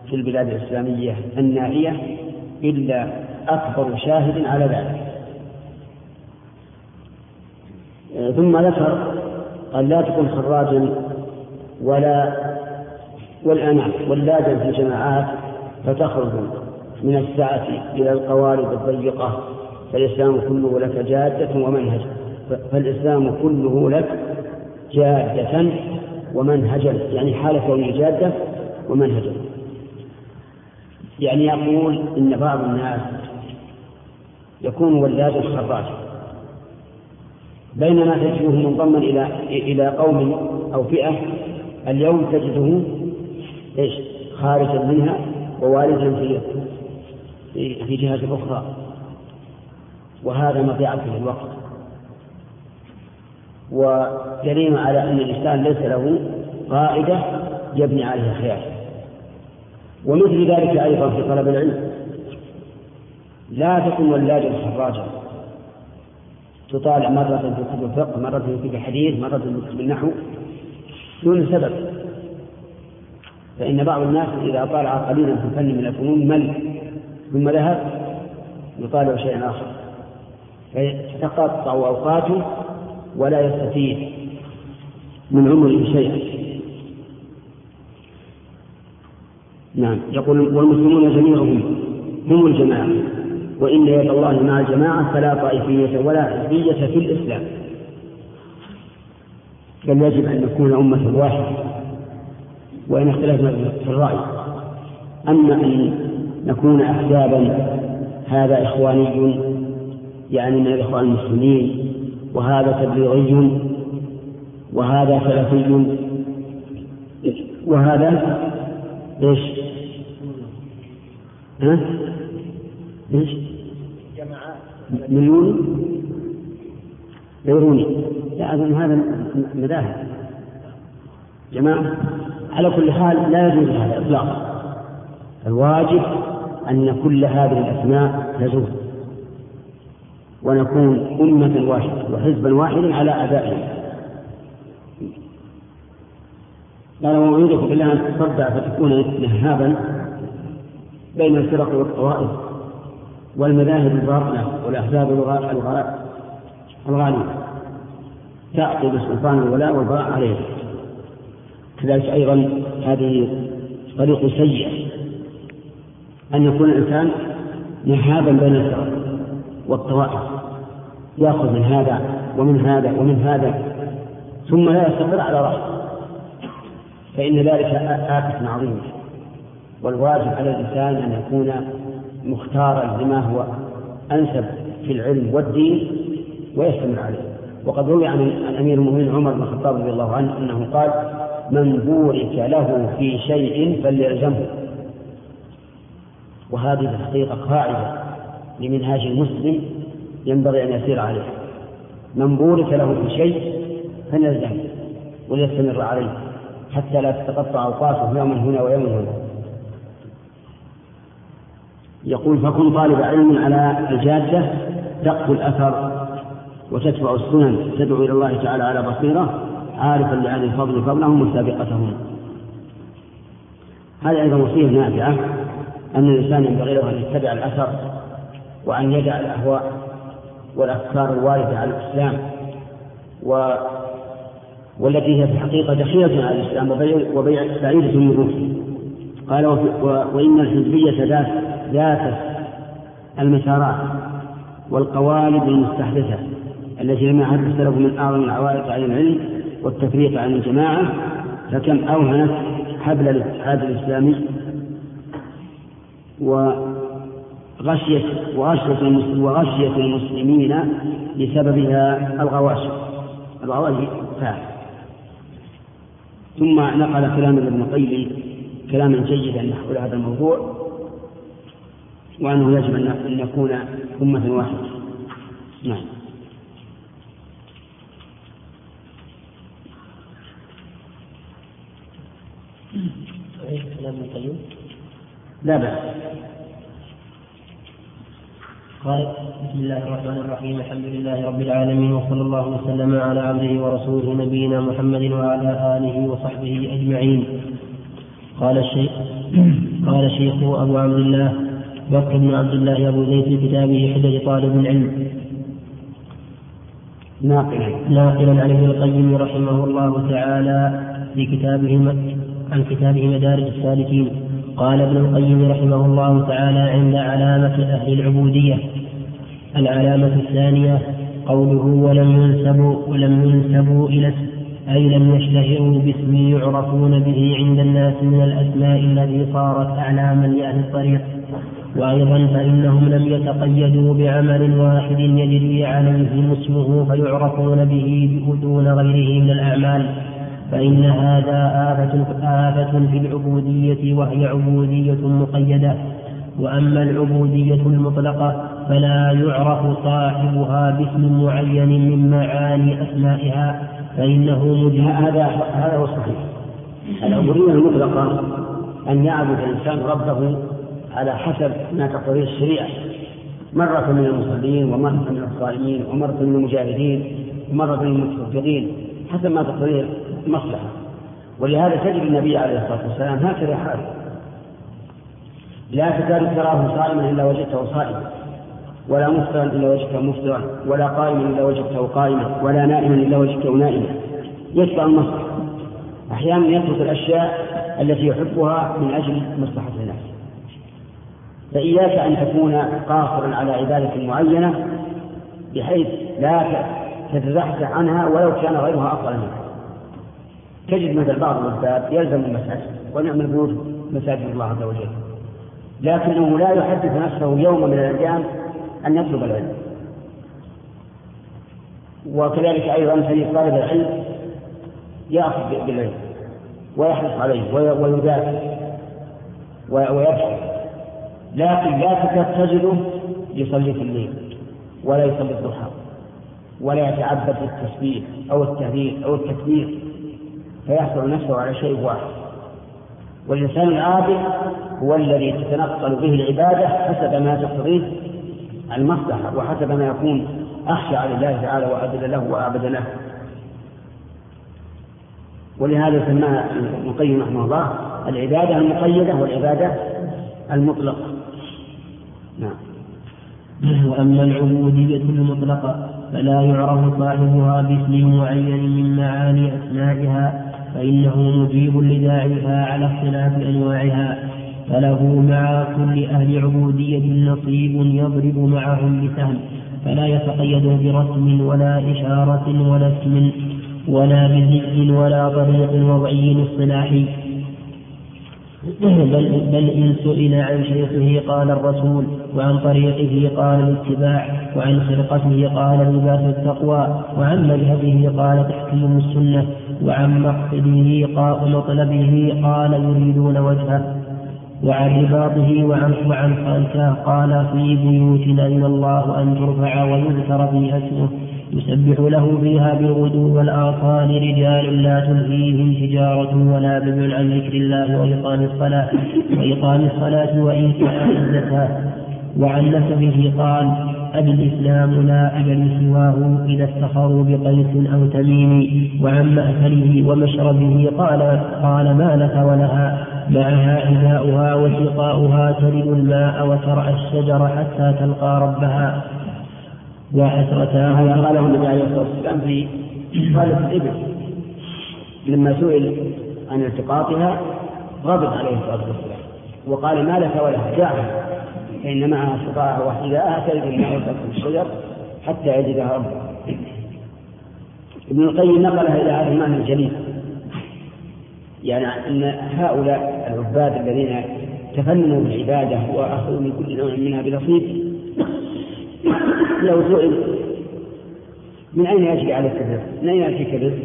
في البلاد الإسلامية النائية إلا أكبر شاهد على ذلك. ثم ذكر قال لا تكن خراجا ولا والأنام واللازم في الجماعات فتخرج من السعة إلى القوارب الضيقة فالإسلام كله لك جادة ومنهج فالإسلام كله لك جادة ومنهجا يعني حال كونه جادة ومنهجا يعني يقول إن بعض الناس يكون ولادا خراجا بينما تجده منضما إلى إلى قوم أو فئة اليوم تجده إيش؟ خارجا منها ووالدا في في جهة أخرى. وهذا مضيعة للوقت ودليل على أن الإنسان ليس له قاعدة يبني عليها حياته ومثل ذلك أيضا في طلب العلم. لا تكن ولادا خراجا تطالع مرة في كتب الفقه مرة في كتب الحديث مرة في كتب النحو. دون سبب. فإن بعض الناس إذا طالع قليلا في فن من الفنون مل ثم ذهب يطالع شيئا آخر. فتقطع أوقاته ولا يستفيد من عمره شيئا نعم. يقول والمسلمون جميعهم هم الجماعة وإن يد الله مع الجماعة فلا طائفية ولا حزبية في الإسلام. بل يجب أن نكون أمة واحدة وإن اختلفنا في الرأي. أما أن نكون أحزابا هذا إخواني يعني من الإخوان المسلمين وهذا تبليغي وهذا سلفي وهذا إيش؟ ها؟ إيش؟ مليون بيروني لا أظن هذا مذاهب جماعة على كل حال لا يجوز هذا إطلاقا الواجب أن كل هذه الأسماء تزول ونكون أمة واحدة وحزبا واحدا على أعدائهم قال وأعوذك بالله أن تصدع فتكون نهابا بين الفرق والطوائف والمذاهب الباطلة والأحزاب الغالية. تأتي بسلطان الولاء والبراء عليه كذلك أيضا هذه طريق سيئة أن يكون الإنسان نهابا بين الفرق والطوائف. يأخذ من هذا ومن هذا ومن هذا ثم لا يستقر على رأسه. فإن ذلك آفة عظيمة. والواجب على الإنسان أن يكون مختارا لما هو أنسب في العلم والدين ويستمر عليه. وقد روي عن أمير المؤمنين عمر بن الخطاب رضي الله عنه أنه قال من بورك له في شيء فليلزمه وهذه الحقيقة قاعدة لمنهاج المسلم ينبغي أن يسير عليه. من بورك له في شيء فليلزمه وليستمر عليه حتى لا تتقطع أوقاته يوما هنا ويوم هنا. يقول فكن طالب علم على الجادة تقفو الأثر وتتبع السنن تدعو إلى الله تعالى على بصيرة عارفا لأهل الفضل فضلهم وسابقتهم. هذه أيضا وصية نافعة. أن الإنسان ينبغي له أن يتبع الأثر وأن يدع الأهواء والأفكار الواردة على الإسلام و والتي هي في الحقيقة دخيلة على الإسلام وبيع بعيدة روحه قال وإن الحزبية ذات ذات المسارات والقوالب المستحدثة التي لم يعد السلف من أعظم العوائق عن العلم والتفريق عن الجماعة فكم أوهنت حبل الاتحاد الإسلامي وغشيت وغشيت وغشيت المسلمين بسببها الغواشي الغواشي فاعل. ثم نقل كلام ابن القيم كلاما جيدا حول هذا الموضوع وأنه يجب أن نكون أمة واحدة. نعم. كلام القيم لا بأس. قال بسم الله الرحمن الرحيم الحمد لله رب العالمين وصلى الله وسلم على عبده ورسوله نبينا محمد وعلى آله وصحبه أجمعين. قال الشيخ قال الشيخ أبو عبد الله بكر بن عبد الله أبو زيد في كتابه حجج طالب العلم. ناقلا. ناقلا عن ابن القيم رحمه الله تعالى في كتابه عن كتابه مدارج السالكين. قال ابن القيم رحمه الله تعالى عند علامة أهل العبودية. العلامة الثانية قوله ولم ينسبوا ولم ينسبوا إلى أي لم يشتهروا باسم يعرفون به عند الناس من الأسماء التي صارت أعلاما لأهل الطريق. وأيضا فإنهم لم يتقيدوا بعمل واحد يجري عليهم اسمه فيعرفون به دون غيره من الأعمال. فإن هذا آفة آفة في العبودية وهي عبودية مقيدة. وأما العبودية المطلقة فلا يعرف صاحبها باسم معين من معاني أسمائها فإنه مجيب. هذا هذا هو الصحيح. العبودية المطلقة أن يعبد الإنسان ربه على حسب ما تقتضيه الشريعة. مرة من المصلين ومرة من الصائمين ومرة من المجاهدين ومرة من المتصدقين حسب ما تقتضيه المصلحة ولهذا تجد النبي عليه الصلاة والسلام هكذا حاله. لا تكاد تراه صائما إلا وجدته صائما ولا مفطرا إلا وجدته مفطرا ولا قائما إلا وجدته قائما ولا نائما إلا وجدته نائما. يتبع المصلحة. أحيانا يترك الأشياء التي يحبها من أجل مصلحة الناس. فإياك أن تكون قاصرا على عبادة معينة بحيث لا تتزحزح عنها ولو كان غيرها أفضل منها تجد مثل بعض الأسباب يلزم المساجد ونعم البيوت مساجد الله عز وجل. لكنه لا يحدث نفسه يوم من الأيام أن يطلب العلم. وكذلك أيضا في طالب العلم يأخذ بالعلم ويحرص عليه ويدافع ويبحث لكن لا تكاد تجده يصلي في الليل ولا يصلي الضحى ولا يتعبد بالتسبيح أو التهليل أو التكبير. فيحصل نفسه على شيء واحد. والإنسان العابد هو الذي تتنقل به العبادة حسب ما تقتضيه المصلحة وحسب ما يكون أخشى الله تعالى وأعبد له وأعبد له. ولهذا سماها ابن القيم رحمه الله العبادة المقيدة والعبادة المطلقة. نعم. وأما العبودية المطلقة فلا يعرف صاحبها باسم معين من معاني أسمائها فإنه مجيب لداعيها على اختلاف أنواعها فله مع كل أهل عبودية نصيب يضرب معهم بسهم فلا يتقيد برسم ولا إشارة ولا اسم ولا بذكر ولا طريق وضعي اصطلاحي بل, بل إن سئل عن شيخه قال الرسول وعن طريقه قال الاتباع وعن خلقته قال لباس التقوى وعن مذهبه قال تحكيم السنة. وعن مقصده قال مطلبه قال يريدون وجهه وعن رباطه وعن وعن خالته قال في بيوتنا إلى الله أن ترفع ويذكر فيها اسمه يسبح له فيها بالغدو والآصال رجال لا تلهيهم تجارة ولا بذل عن ذكر الله وإقام الصلاة وإقام الصلاة وإيتاء الزكاة وعن نسبه قال أبي الإسلام لا أبا سواه إذا افتخروا بقيس أو تميم وعن مأكله ومشربه قال قال ما لك ولها؟ معها إناؤها وسقاؤها ترد الماء وترعى الشجر حتى تلقى ربها. وحسرتها هذا قاله النبي عليه الصلاة والسلام في خالة الإبل. لما سئل عن التقاطها غضب عليه الصلاة والسلام. وقال ما لك ولها؟ دعها فان معها سقاها وحذاءها تلد الماء وتأكل الشجر حتى يجدها ربها ابن القيم نقلها إلى هذا المعنى الجليل. يعني إن هؤلاء العباد الذين تفننوا بالعبادة وأخذوا من كل نوع منها بنصيب لو سئل من أين يجري على الكذب؟ من أين يأتي الكذب؟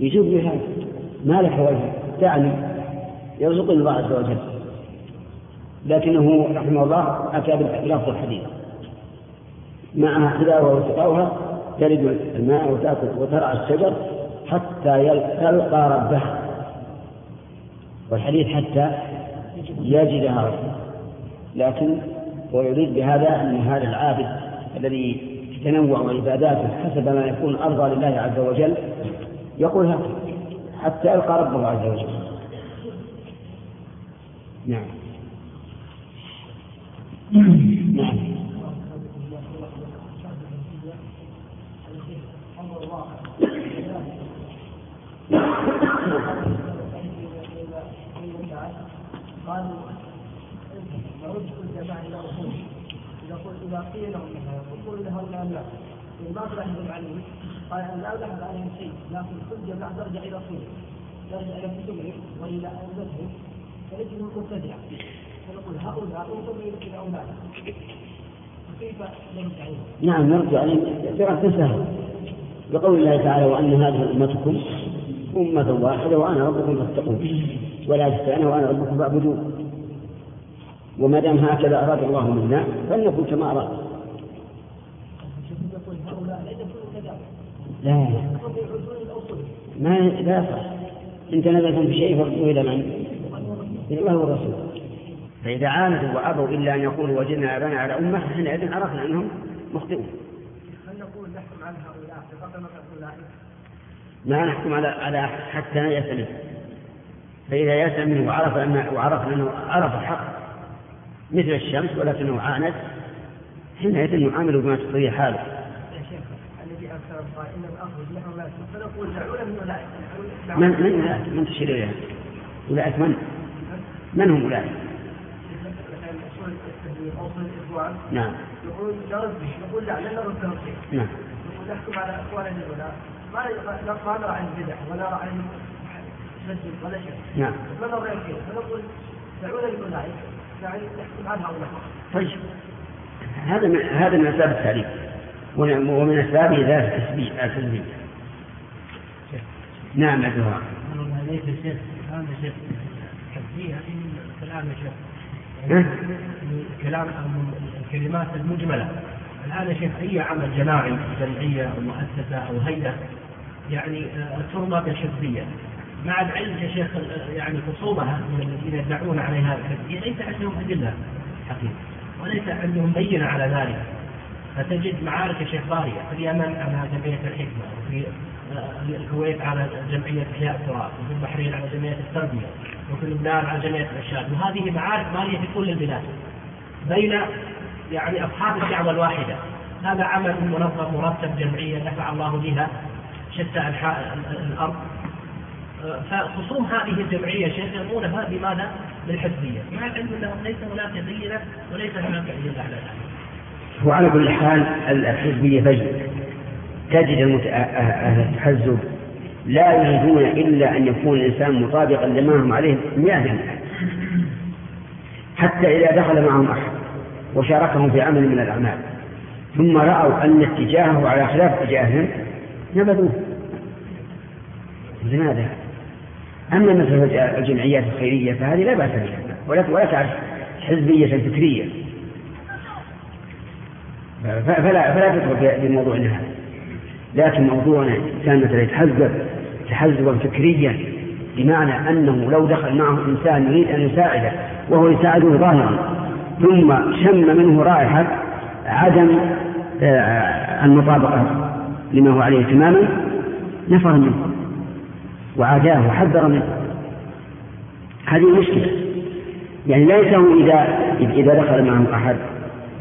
يجيب بهذا. ما لك وجه؟ تعني يرزقني الله عز وجل. لكنه رحمه الله أتى بلفظ الحديث معها حلاوة وسقاؤها تلد الماء وتأكل وترعى الشجر حتى تلقى ربها والحديث حتى يجدها ربها لكن ويريد بهذا أن هذا العابد الذي تتنوع عباداته حسب ما يكون أرضى لله عز وجل. يقول هكذا. حتى يلقى ربه عز وجل. نعم. نعم. قالوا نعود كل جماعة إلى أصول إذا إذا قيل لهم قل لهؤلاء الناس ما تلاحظ عليهم قال أن لا لاحظ عليهم شيء لكن كل جماعة ترجع إلى أصولهم ترجع إلى كتبهم وإلى أئمتهم فنجدهم مبتدعة نعم نرجع عليهم برأس سهل بقول الله تعالى وأن هذه أمتكم أمة واحدة وأنا ربكم فاتقون. ولا تستعنوا وأنا ربكم فاعبدون. وما دام هكذا أراد الله منا فلنكن كما أراد. لا. ما لا يصح. إن تنازلتم في شيء فردوه إلى من؟ إلى الله والرسول. فإذا عاندوا وأبوا إلا أن يقولوا وجدنا آبانا على أمة حينئذ عرفنا أنهم مخطئون. هل نقول نحكم على هؤلاء هؤلاء؟ ما نحكم على على حتى منه. فإذا يأس منه وعرف أن وعرف أنه عرف الحق مثل الشمس ولكنه عاند حينئذ نعامله بما تقتضيه حاله. الذي أرسل أخرج نحن لا فنقول دعونا من أولئك من من أولئك؟ من تشير إليها؟ أولئك من؟ من هم أولئك؟ نعم. يقول نرد نقول لا لن نرد تنصيح نعم. نقول نحكم على اخواننا العلماء ما ما نرى عن البدع ولا نرى عن مسجد ولا شيء. نعم. ما نرى شيء فنقول دعونا لاولئك يعني نحكم على هؤلاء طيب. هذا من هذا من أسباب التعليم. ومن أسباب ذات التسبيح نعم يا زهراء. ليس الشيخ هذا شيخ تسبيح كلام يا شيخ. كلام الكلمات المجملة. الآن يا شيخ أي عمل جماعي جمعية أو مؤسسة أو هيئة يعني آه، ترمى بالحزبية. مع العلم يا شيخ يعني خصومها من الذين يدعون عليها الحزبية ليس عندهم أدلة حقيقة وليس عندهم بينة على ذلك. فتجد معارك يا شيخ بارية في اليمن على جمعية الحكمة وفي آه، الكويت على جمعية إحياء التراث وفي البحرين على جمعية التربية. وفي لبنان على جميع الإرشاد وهذه معارك مالية في كل البلاد. بين يعني أصحاب الدعوة الواحدة. هذا عمل منظم مرتب جمعية نفع الله بها شتى أنحاء الأرض. فخصوم هذه الجمعية شيخ يرمونها بماذا؟ بالحزبية مع العلم أنه ليس هناك بينة وليس هناك أدلة على وعلى كل حال الحزبية بين تجد أهل التحزب لا يريدون إلا أن يكون الإنسان مطابقا لما هم عليه مئة حتى إذا دخل معهم أحد وشاركهم في عمل من الأعمال ثم رأوا أن اتجاهه على خلاف اتجاههم نبذوه. لماذا؟ أما مثل الجمعيات الخيرية فهذه لا بأس بها ولا تعرف حزبية فكرية. فلا فلا تدخل في موضوع هذا لكن موضوعنا كان مثلا يتحزب تحزبا فكريا بمعنى أنه لو دخل معه إنسان يريد أن يساعده وهو يساعده ظاهرا ثم شم منه رائحة عدم آه، المطابقة لما هو عليه تماما نفر منه وعاداه وحذر منه. هذه مشكلة. يعني ليس إذا إذا دخل معه أحد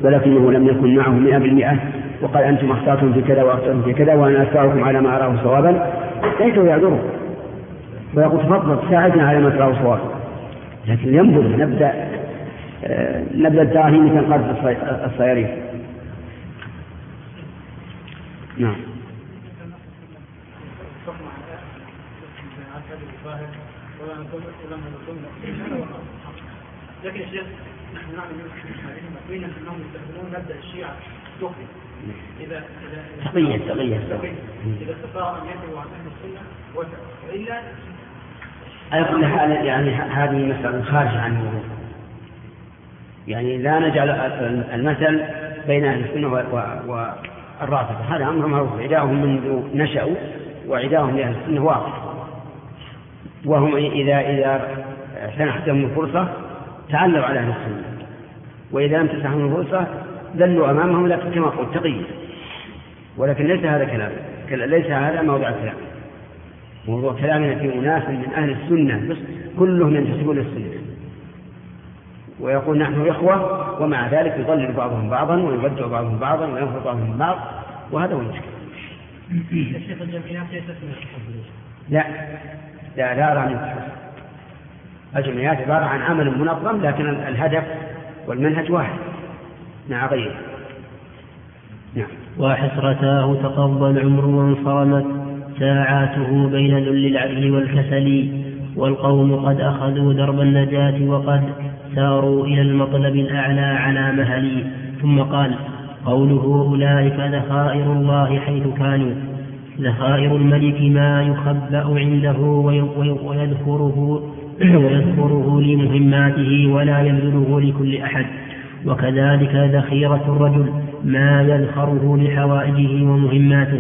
ولكنه لم يكن معه مئة بالمئة وقال أنتم أخطأتم في كذا وأخطأتم في كذا وأنا أتبعكم على ما أراه صوابا. ليس يعذره. ويقول تفضل ساعدنا على ما تراه صوابا. لكن ينبغي نبدأ آه، نبدأ الدراهم تنقرض الصيارين. نعم. لكن يا شيخ نحن نعلم من انهم يستخدمون مبدأ الشيعة السخري اذا استطاعوا أن يدعوا عن أهل السنة والا على كل حال يعني هذه مسألة خارجة عن الموضوع. يعني لا نجعل المثل بين أهل السنة والرافضة هذا أمر معروف. عداهم منذ نشأوا وعداهم لأهل السنة واضح وهم إذا إذا سنحت لهم الفرصة تعلوا على أهل السنة. وإذا لم تسنحهم الفرصة ذلوا أمامهم لكن كما قلت تقي ولكن ليس هذا كلام ليس هذا موضع الكلام. موضوع كلامنا في أناس من أهل السنة بس كلهم ينتسبون للسنة ويقول نحن إخوة ومع ذلك يضلل بعضهم بعضا ويبدع بعضهم بعضا وينفر بعضهم بعض وهذا هو المشكلة. الجمعيات ليست من لا لا لا أرى من الجمعيات عبارة عن عمل منظم لكن الهدف والمنهج واحد. مع غيره. نعم. وحسرتاه تقضى العمر وانصرمت. ساعاته بين ذل العجل والكسل. والقوم قد أخذوا درب النجاة وقد ساروا إلى المطلب الأعلى على مهلي. ثم قال قوله أولئك ذخائر الله حيث كانوا. ذخائر الملك ما يخبأ عنده ويذكره ويذكره لمهماته ولا يبذله لكل أحد. وكذلك ذخيرة الرجل ما يذخره لحوائجه ومهماته.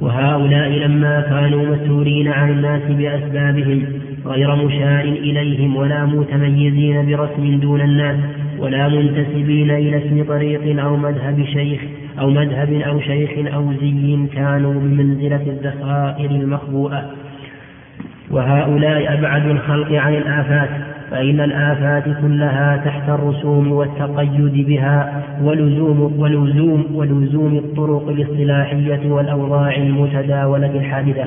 وهؤلاء لما كانوا مسؤولين عن الناس بأسبابهم غير مشار إليهم ولا متميزين برسم دون الناس ولا منتسبين إلى اسم طريق أو مذهب شيخ أو مذهب أو شيخ أو زي كانوا بمنزلة الذخائر المخبوءة. وهؤلاء أبعد الخلق عن الآفات. فإن الآفات كلها تحت الرسوم والتقيد بها ولزوم ولزوم ولزوم الطرق الاصطلاحية والأوضاع المتداولة الحادثة.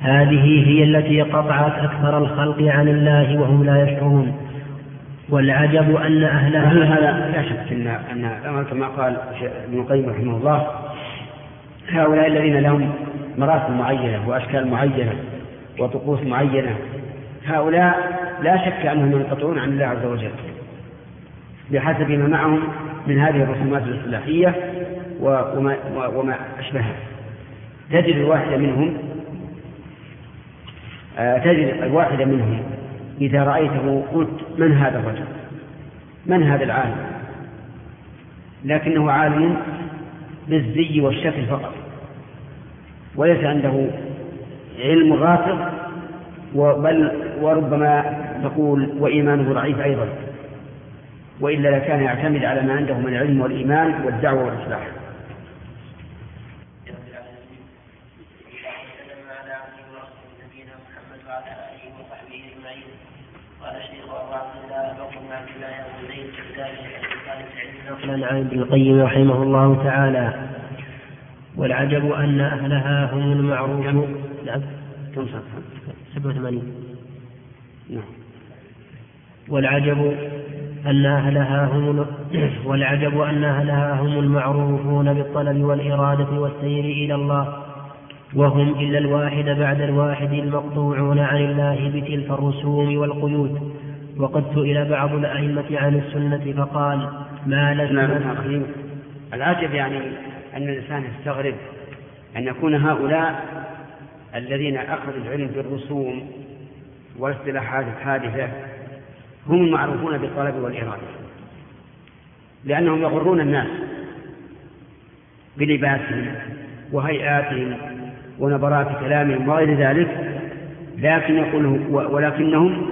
هذه هي التي قطعت أكثر الخلق عن الله وهم لا يشعرون. والعجب أن أهلها هذا لا شك أن أن كما قال ابن القيم رحمه الله هؤلاء الذين لهم مراسم معينة وأشكال معينة وطقوس معينة هؤلاء لا شك أنهم ينقطعون عن الله عز وجل بحسب ما معهم من هذه الرسومات الاصطلاحية وما, وما أشبهها. تجد الواحد منهم آه، تجد الواحد منهم إذا رأيته قلت من هذا الرجل؟ من هذا العالم؟ لكنه عالم بالزي والشكل فقط. وليس عنده علم راسخ بل وربما تقول وإيمانه ضعيف أيضا. وإلا لكان يعتمد على ما عنده من العلم والإيمان والدعوة والإصلاح. نقلا عن ابن القيم رحمه الله تعالى. والعجب أن أهلها هم المعروف. نعم. كم 87 نعم. والعجب أن أهلها هم والعجب أن أهلها هم المعروفون بالطلب والإرادة والسير إلى الله وهم إلا الواحد بعد الواحد المقطوعون عن الله بتلك الرسوم والقيود. وقد سئل بعض الأئمة عن السنة فقال ما لزم نعم. العجب يعني أن الإنسان يستغرب أن يكون هؤلاء الذين أخذوا العلم بالرسوم والاصطلاحات الحادثة هم المعروفون بالطلب والإرادة. لأنهم يغرون الناس بلباسهم وهيئاتهم ونبرات كلامهم وغير ذلك لكن يقول ولكنهم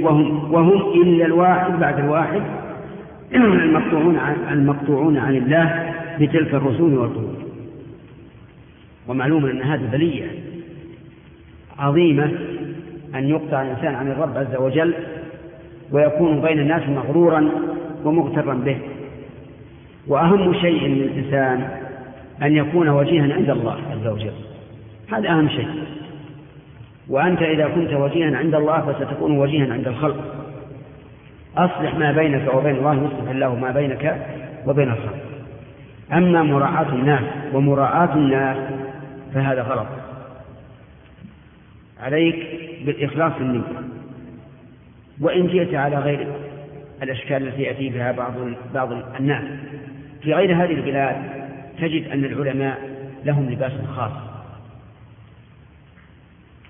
وهم وهم إلا الواحد بعد الواحد المقطوعون عن المقطوعون عن الله بتلك الرسوم والقلوب ومعلوم أن هذه بلية عظيمة أن يقطع الإنسان عن الرب عز وجل ويكون بين الناس مغرورا ومغترا به. وأهم شيء للإنسان أن يكون وجيها عند الله عز وجل. هذا أهم شيء. وأنت إذا كنت وجيها عند الله فستكون وجيها عند الخلق. أصلح ما بينك وبين الله يصلح الله ما بينك وبين الخلق. أما مراعاة الناس ومراعاة الناس فهذا غلط. عليك بالإخلاص النية وإن جئت على غير الأشكال التي يأتي بها بعض بعض الناس. في غير هذه البلاد تجد أن العلماء لهم لباس خاص.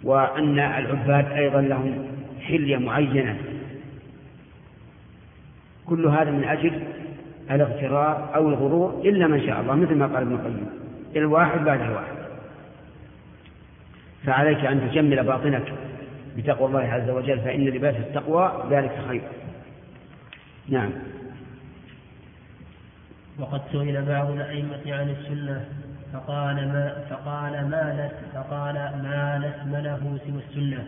وأن العباد أيضا لهم حلية معينة. كل هذا من أجل الاغترار أو الغرور إلا من شاء الله مثل ما قال ابن القيم. الواحد بعد الواحد. فعليك أن تجمل باطنك. بتقوى الله عز وجل فإن لباس التقوى ذلك خير. نعم. وقد سئل بعض الأئمة عن السنة فقال ما فقال ما لس فقال ما لسم له سوى السنة.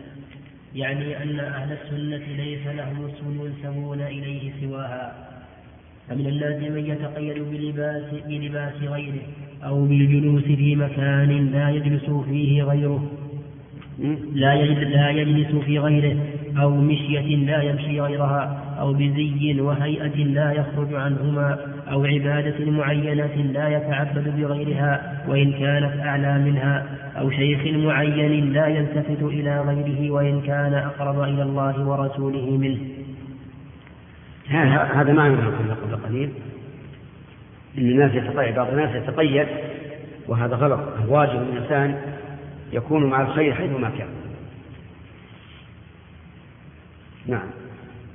يعني أن أهل السنة ليس لهم اسم ينسبون إليه سواها. فمن الناس من يتقيد بلباس بلباس غيره أو بالجلوس في مكان لا يجلس فيه غيره. لا لا يجلس في غيره أو مشية لا يمشي غيرها أو بزي وهيئة لا يخرج عنهما أو عبادة معينة لا يتعبد بغيرها وإن كانت أعلى منها أو شيخ معين لا يلتفت إلى غيره وإن كان أقرب إلى الله ورسوله منه. هذا ما كنا قبل قليل إن الناس يتقيد بعض الناس يتقيد وهذا غلط واجب الإنسان يكون مع الخير حيثما كان. نعم.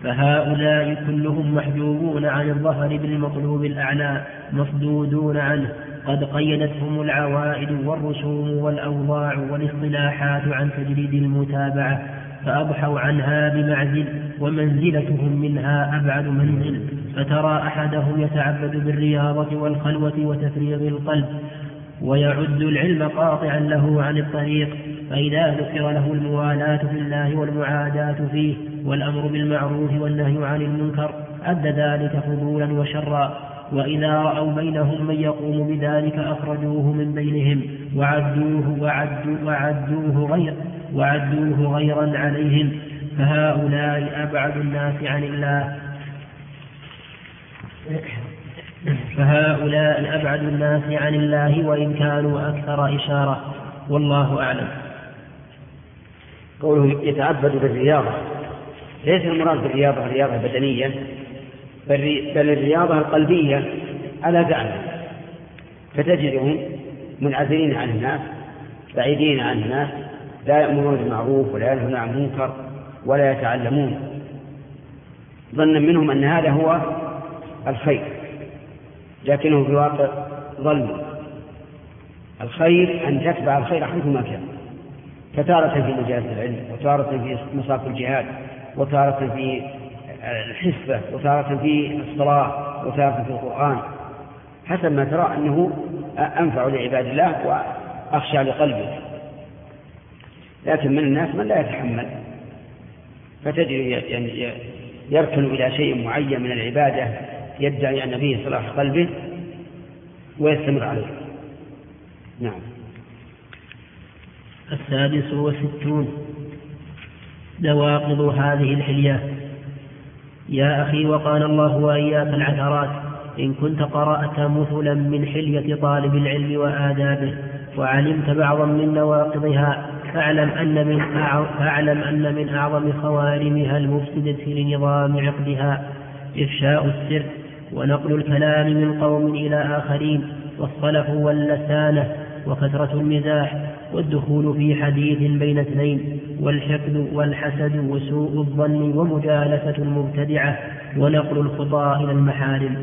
فهؤلاء كلهم محجوبون عن الظهر بالمطلوب الأعلى مصدودون عنه. قد قيدتهم العوائد والرسوم والأوضاع والاصطلاحات عن تجريد المتابعة فأضحوا عنها بمعزل ومنزلتهم منها أبعد منزل. فترى أحدهم يتعبد بالرياضة والخلوة وتفريغ القلب ويعد العلم قاطعا له عن الطريق فإذا ذكر له الموالاة في الله والمعاداة فيه والأمر بالمعروف والنهي عن المنكر أد ذلك فضولا وشرا. وإذا رأوا بينهم من يقوم بذلك أخرجوه من بينهم وعدوه وعدوا وعدوه غير وعدوه غيرا عليهم. فهؤلاء أبعد الناس عن الله. فهؤلاء أبعد الناس عن الله وإن كانوا أكثر إشارة. والله أعلم. قوله يتعبد بالرياضة. ليس المراد بالرياضة الرياضة البدنية بل الرياضة القلبية على زعم فتجدهم منعزلين عن الناس بعيدين عن الناس لا يأمرون بالمعروف ولا ينهون عن المنكر ولا يتعلمون. ظنا منهم أن هذا هو الخير. لكنه في الواقع ظلم. الخير أن تتبع الخير حيثما كان. فتارة في مجالس العلم وتارة في مصاف الجهاد وتارة في الحسبة وتارة في الصلاة وتارة في القرآن. حسب ما ترى أنه أنفع لعباد الله وأخشى لقلبه. لكن من الناس من لا يتحمل. فتجد يعني يركن إلى شيء معين من العبادة يدعي أن فيه صلاح قلبه ويستمر عليه. نعم. السادس والستون. نواقض هذه الحلية. يا أخي وقال الله وإياك العثرات. إن كنت قرأت مثلا من حلية طالب العلم وآدابه وعلمت بعضا من نواقضها فاعلم أن من فاعلم أن من أعظم خوارمها المفسدة لنظام عقدها. إفشاء السر. ونقل الكلام من قوم إلى آخرين والصلف واللسانة وكثرة المزاح والدخول في حديث بين اثنين والحقد والحسد وسوء الظن ومجالسة المبتدعة ونقل الخطى إلى المحارم.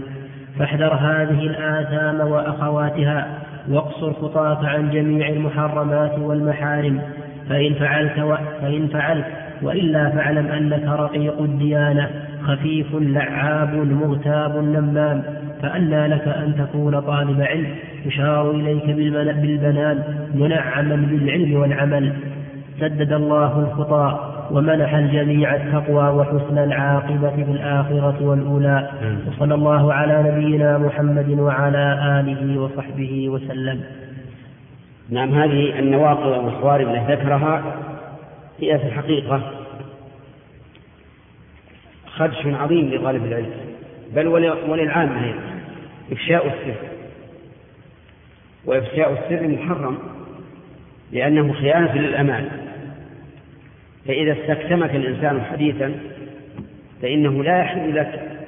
فاحذر هذه الآثام وأخواتها واقصر خطاك عن جميع المحرمات والمحارم. فإن فعلت و... فإن فعلت وإلا فاعلم أنك رقيق الديانة. خفيف لعاب مغتاب نمام فأنى لك أن تكون طالب علم يشار إليك بالبنان منعما بالعلم والعمل. سدد الله الخطى ومنح الجميع التقوى وحسن العاقبة في الآخرة والأولى وصلى الله على نبينا محمد وعلى آله وصحبه وسلم. نعم هذه النواقض والخوارب التي ذكرها هي في الحقيقة خدش عظيم لطالب العلم. بل وللعامة أيضا إفشاء السر. وإفشاء السر محرم لأنه خيانة للأمان. فإذا استكتمك الإنسان حديثا فإنه لا يحل لك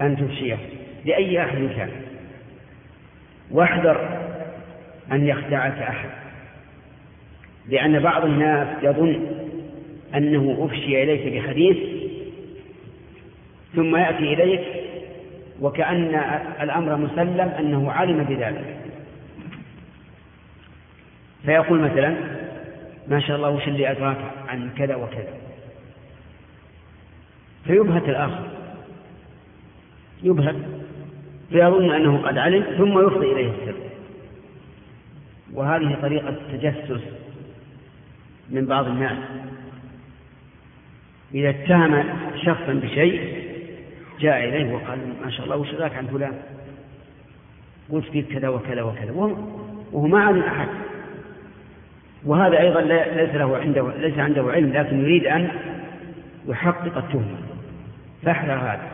أن تفشيه. لأي أحد كان. واحذر أن يخدعك أحد. لأن بعض الناس يظن أنه أفشي إليك بحديث ثم يأتي إليك وكأن الأمر مسلم أنه علم بذلك. فيقول مثلا ما شاء الله وش اللي أدراك عن كذا وكذا. فيبهت الآخر. يبهت. فيظن أنه قد علم ثم يفضي إليه السر. وهذه طريقة تجسس من بعض الناس. إذا اتهم شخصا بشيء جاء إليه وقال ما شاء الله وش ذاك عن فلان؟ قلت فيك كذا وكذا وكذا. وهو ما علم أحد. وهذا أيضا ليس له عنده ليس عنده علم لكن يريد أن يحقق التهمة. فاحذر هذا.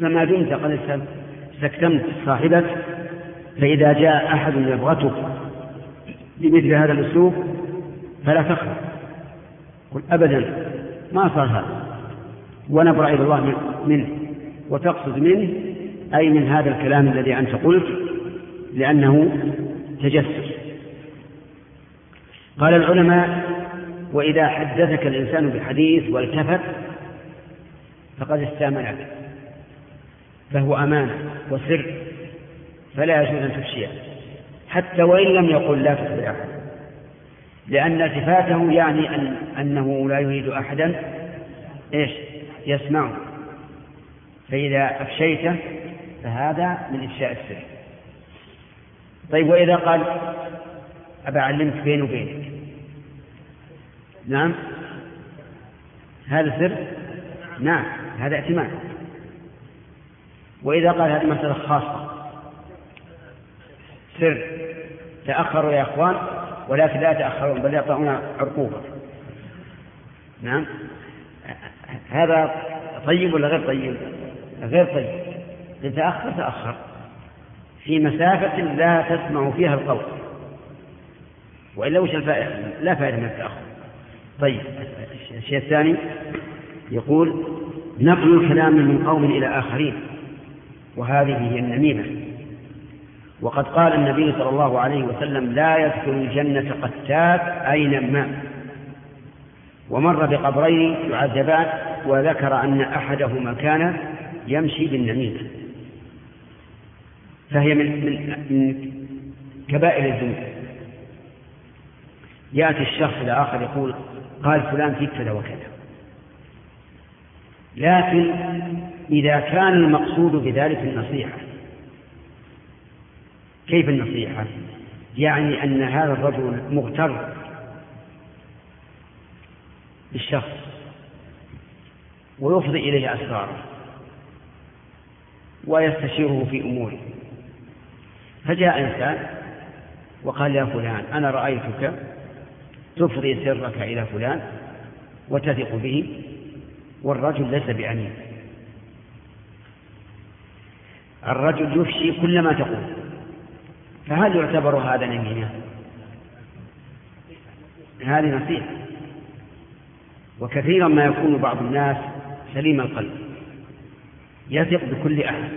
فما دمت قد استكتمت صاحبك فإذا جاء أحد يبغتك بمثل هذا الأسلوب فلا تخف قل أبدا. ما صار هذا. ونبرأ إلى الله منه. وتقصد منه أي من هذا الكلام الذي أنت قلت لأنه تجسس. قال العلماء وإذا حدثك الإنسان بحديث والتفت فقد استامنك فهو أمانة وسر فلا يجوز أن تفشيه حتى وإن لم يقل لا تخبر أحد لأن التفاته يعني أن أنه لا يريد أحدا إيش؟ يسمعه. فإذا أفشيته فهذا من إفشاء السر. طيب وإذا قال أبا أعلمك بيني وبينك. نعم. هذا سر؟ نعم هذا ائتمان وإذا قال هذه مسألة خاصة. سر. تأخروا يا أخوان ولكن لا تأخرون بل يطعون عرقوبة. نعم. هذا طيب ولا غير طيب؟ غير طيب. إن تأخر. تأخر في مسافة لا تسمع فيها القول. وإلا وش الفائدة؟ لا فائدة من التأخر. طيب الشيء الثاني يقول نقل الكلام من قوم إلى آخرين. وهذه هي النميمة. وقد قال النبي صلى الله عليه وسلم لا يدخل الجنة قتات أينما ومر بقبرين يعذبان وذكر أن أحدهما كان يمشي بالنميمة. فهي من, من, كبائر الذنوب. يأتي الشخص إلى آخر يقول قال فلان فيك كذا وكذا. لكن إذا كان المقصود بذلك النصيحة كيف النصيحة؟ يعني أن هذا الرجل مغتر بالشخص ويفضي إليه أسراره. ويستشيره في أموره. فجاء إنسان وقال يا فلان أنا رأيتك تفضي سرك إلى فلان وتثق به والرجل ليس بأمين. الرجل يفشي كل ما تقول. فهل يعتبر هذا نميمة؟ هذه نصيحة. وكثيرا ما يكون بعض الناس سليم القلب. يثق بكل أحد.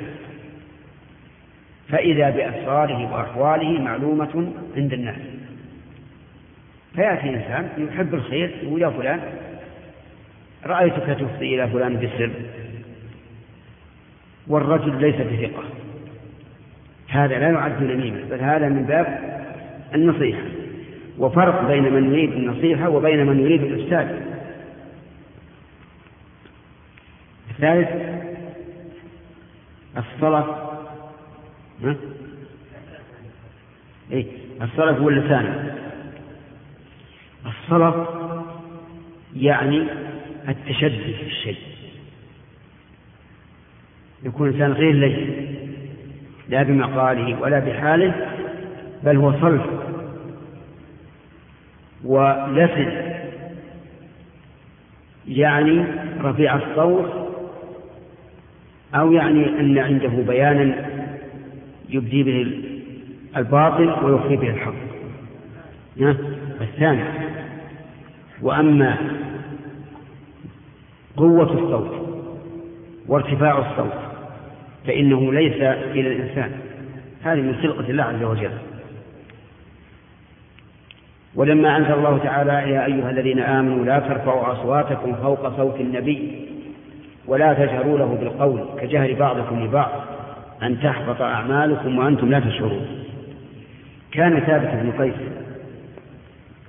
فإذا بأسراره وأحواله معلومة عند الناس. فيأتي إنسان يحب الخير يقول يا فلان رأيتك تفضي إلى فلان بالسر والرجل ليس بثقة. هذا لا يعد نميمة بل هذا من باب النصيحة. وفرق بين من يريد النصيحة وبين من يريد الإفساد الثالث الصلاة ها؟ إيه الصلاة هو اللسان الصلاة يعني التشدد في الشيء يكون الإنسان غير لين لا بمقاله ولا بحاله بل هو صلب ولسن يعني رفيع الصوت أو يعني أن عنده بيانا يبدي به الباطل ويخفي به الحق. الثاني. وأما قوة الصوت وارتفاع الصوت فإنه ليس إلى الإنسان. هذه من خلقة الله عز وجل. ولما أنزل الله تعالى يا أيها الذين آمنوا لا ترفعوا أصواتكم فوق صوت النبي ولا تجهروا له بالقول كجهر بعضكم لبعض أن تحبط أعمالكم وأنتم لا تشعرون. كان ثابت بن قيس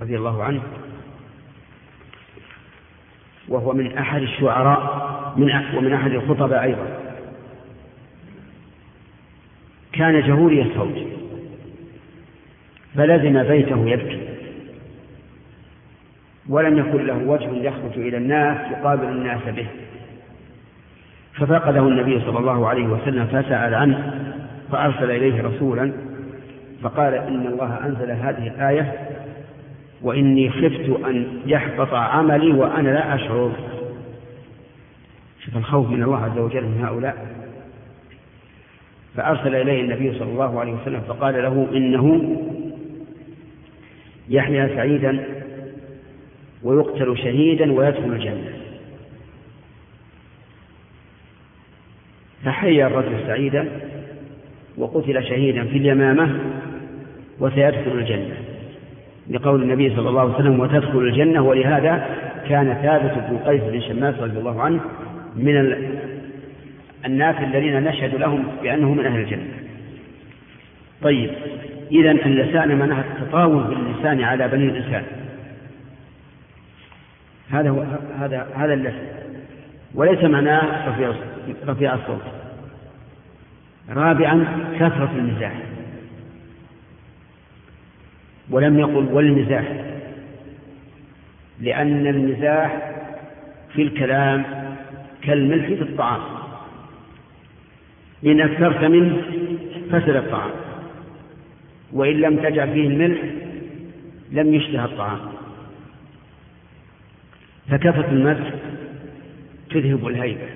رضي الله عنه وهو من أحد الشعراء من ومن أحد الخطباء أيضا. كان جهوري الصوت فلزم بيته يبكي. ولم يكن له وجه يخرج إلى الناس يقابل الناس به. ففقده النبي صلى الله عليه وسلم فسأل عنه فأرسل إليه رسولا فقال إن الله أنزل هذه الآية وإني خفت أن يحبط عملي وأنا لا أشعر. شوف الخوف من الله عز وجل من هؤلاء. فأرسل إليه النبي صلى الله عليه وسلم فقال له إنه يحيا سعيدا ويقتل شهيدا ويدخل الجنة. فحيا الرجل سعيدا وقتل شهيدا في اليمامة وسيدخل الجنة. لقول النبي صلى الله عليه وسلم وتدخل الجنة ولهذا كان ثابت بن قيس بن شماس رضي الله عنه من الناس الذين نشهد لهم بأنه من أهل الجنة. طيب إذا اللسان معناها التطاول باللسان على بني الإنسان. هذا هو هذا هذا اللسان. وليس معناه رفيع رفيع الصوت. رابعا كثرة المزاح ولم يقل والمزاح لأن المزاح في الكلام كالملح في الطعام. إن أكثرت منه فسد الطعام. وإن لم تجعل فيه الملح لم يشتهى الطعام. فكفة المسح تذهب الهيبة.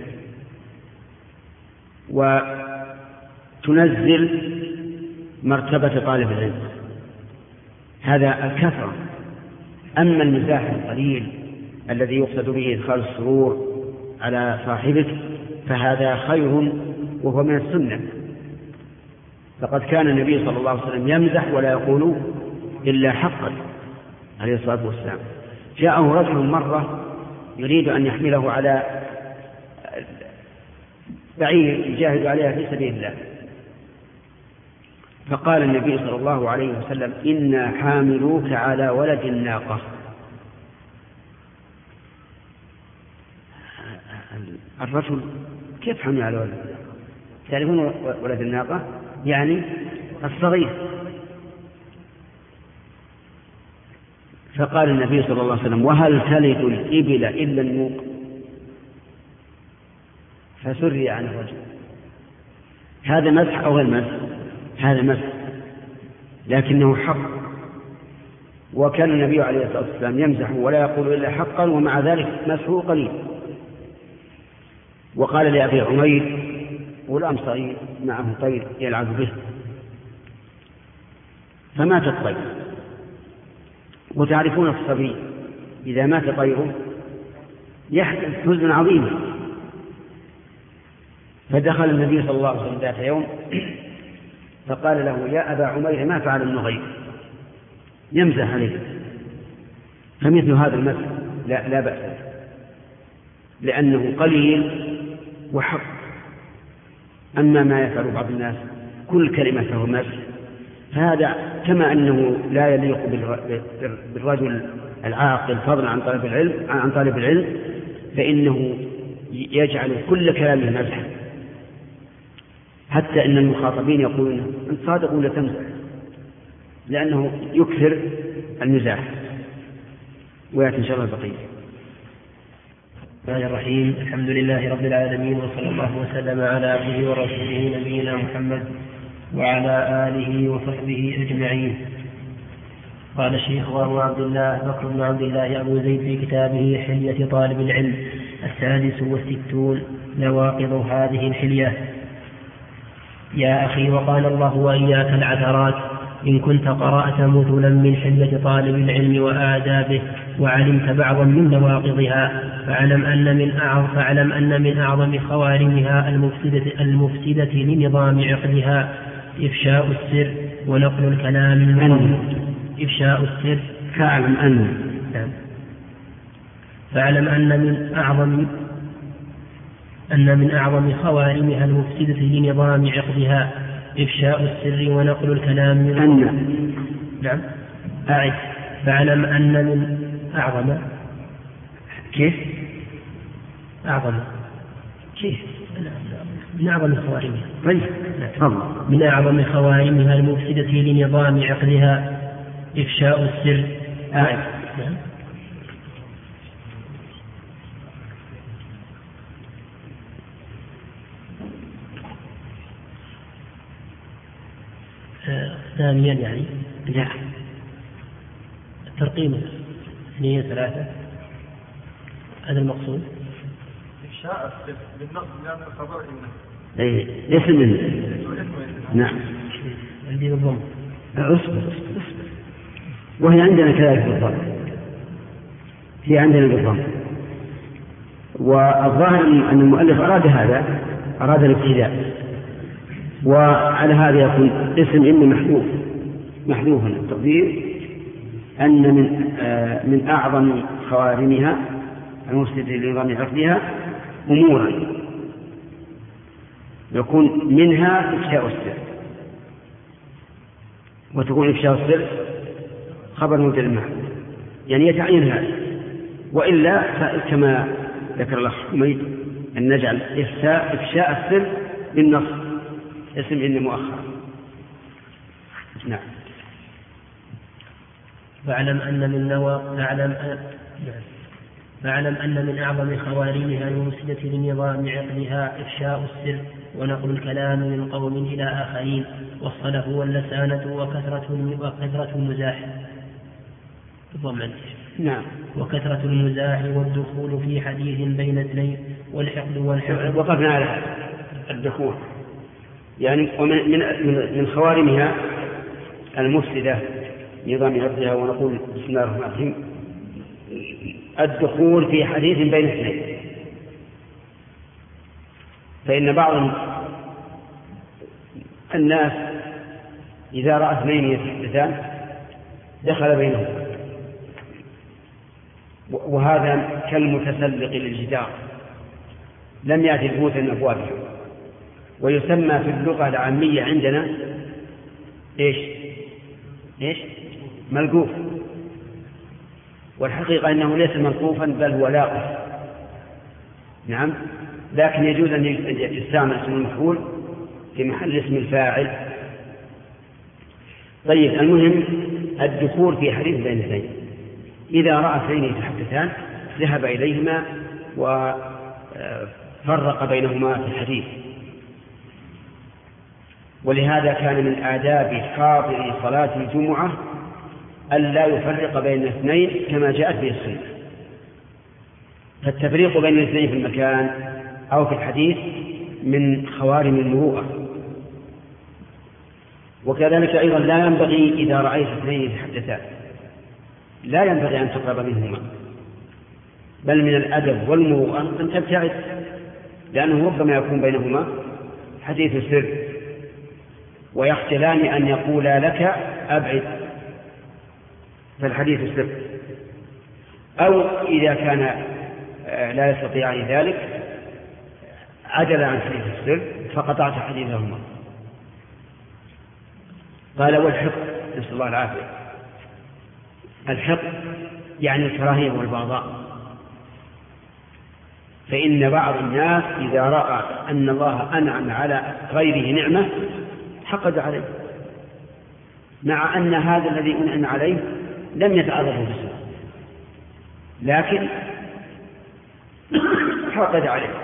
وتنزل مرتبة طالب العلم. هذا الكثرة. أما المزاح القليل الذي يقصد به إدخال السرور على صاحبك فهذا خير وهو من السنة. فقد كان النبي صلى الله عليه وسلم يمزح ولا يقول إلا حقا عليه الصلاة والسلام. جاءه رجل مرة يريد أن يحمله على بعير يجاهد عليها في سبيل الله. فقال النبي صلى الله عليه وسلم إنا حاملوك على ولد الناقة الرجل كيف حمل على ولد الناقة؟ تعرفون ولد الناقة؟ يعني الصغير. فقال النبي صلى الله عليه وسلم وهل تلد الإبل إلا النوق؟ فسري عن الرجل. هذا مسح أو غير مسح؟ هذا مسح. لكنه حق. وكان النبي عليه الصلاة والسلام يمزح ولا يقول إلا حقا ومع ذلك مسحه قليل. وقال لأبي عمير غلام صغير معه طير يلعب به. فمات الطير. وتعرفون الصبي إذا مات طيره يحدث حزنا عظيما فدخل النبي صلى الله عليه وسلم ذات يوم فقال له يا أبا عمير ما فعل ابن غير يمزح عليه فمثل هذا المسح لا, لا بأس لأنه قليل وحق. أما ما يفعل بعض الناس كل كلمة فهو مسح فهذا كما أنه لا يليق بالرجل العاقل فضلا عن طالب العلم عن طالب العلم فإنه يجعل كل كلامه مزحا. حتى إن المخاطبين يقولون أنت صادق ولا تمزح لأنه يكثر المزاح ويأتي إن شاء الله البقية. الرحمن الرحيم. الحمد لله رب العالمين وصلى الله وسلم على عبده ورسوله نبينا محمد وعلى آله وصحبه أجمعين. قال الشيخ وهو عبد الله بكر بن عبد الله أبو زيد في كتابه حلية طالب العلم السادس والستون نواقض هذه الحلية. يا أخي وقال الله وإياك العثرات إن كنت قرأت مثلا من حلية طالب العلم وآدابه وعلمت بعضا من نواقضها فاعلم أن من أعظم فاعلم أن من أعظم خوارمها المفسدة المفسدة لنظام عقدها إفشاء السر ونقل الكلام المنظور إفشاء السر. فاعلم أن نعم. فاعلم أن من أعظم أن من أعظم خوارمها المفسدة لنظام عقدها إفشاء السر ونقل الكلام من أن. نعم. أعد. فاعلم أن من أعظم. كيف؟ أعظم. كيف؟ من أعظم خوارمها. طيب. تفضل. من أعظم خوارمها المفسدة لنظام عقدها إفشاء السر. أعد. نعم آه، ثانيا يعني لا. ترقيم هي ثلاثة. هذا المقصود. إفشاء بالنص لأن الخبر إنه أي ليس من نعم. عندي بالضم. اصبر اصبر اصبر. وهي عندنا كذلك بالضم. هي عندنا بالضم. والظاهر أن المؤلف أراد هذا أراد الابتداء. وعلى هذا يكون اسم إن محذوف. محذوف التقدير أن من آه من أعظم خوارمها المفسدة لنظام عقلها أمورا. يكون منها إفشاء السر. وتكون إفشاء السر خبر مبتدأ المحذوف يعني يتعين هذا وإلا كما ذكر الأخ حميد أن نجعل إفشاء إفشاء السر بالنص. اسم إن مؤخر. نعم. فاعلم أن من نوى فاعلم فاعلم أن من أعظم خوارمها المفسدة لنظام عقلها إفشاء السر ونقل الكلام من قوم إلى آخرين والصلف واللسانة وكثرة وكثرة المزاح. بالضم نعم. وكثرة المزاح والدخول في حديث بين اثنين والحقد والحقد. وقفنا على الدخول. يعني ومن من من خوارمها المفسدة نظام عرضها ونقول بسم الله الرحمن الرحيم. الدخول في حديث بين اثنين. فإن بعض الناس إذا رأى اثنين يتحدثان دخل بينهما وهذا كالمتسلق للجدار. لم يأتي بموت من أبوابه ويسمى في اللغة العامية عندنا إيش؟ إيش؟ ملقوف. والحقيقة أنه ليس ملقوفا بل هو لاقف. نعم؟ لكن يجوز أن يستعمل اسم المفعول في محل اسم الفاعل. طيب المهم الدخول في حديث بين اثنين إذا رأى اثنين يتحدثان ذهب إليهما وفرق بينهما في الحديث. ولهذا كان من آداب حاضر صلاة الجمعة ألا يفرق بين الاثنين كما جاءت به السنة. فالتفريق بين الاثنين في المكان أو في الحديث من خوارم المروءة. وكذلك أيضا لا ينبغي إذا رأيت اثنين يتحدثان. لا ينبغي أن تقرب منهما. بل من الأدب والمروءة أن تبتعد لأنه ربما يكون بينهما حديث سر. ويختلان أن يقولا لك أبعد. فالحديث سر أو إذا كان آه، لا يستطيعان ذلك عدل عن حديث السر فقطعت حديثهما. قال والحق نسأل الله العافية. الحق يعني الكراهية والبغضاء. فإن بعض الناس إذا رأى أن الله أنعم على غيره نعمة حقد عليه. مع أن هذا الذي أنعم عليه لم يتعرض بسوء لكن حقد عليه.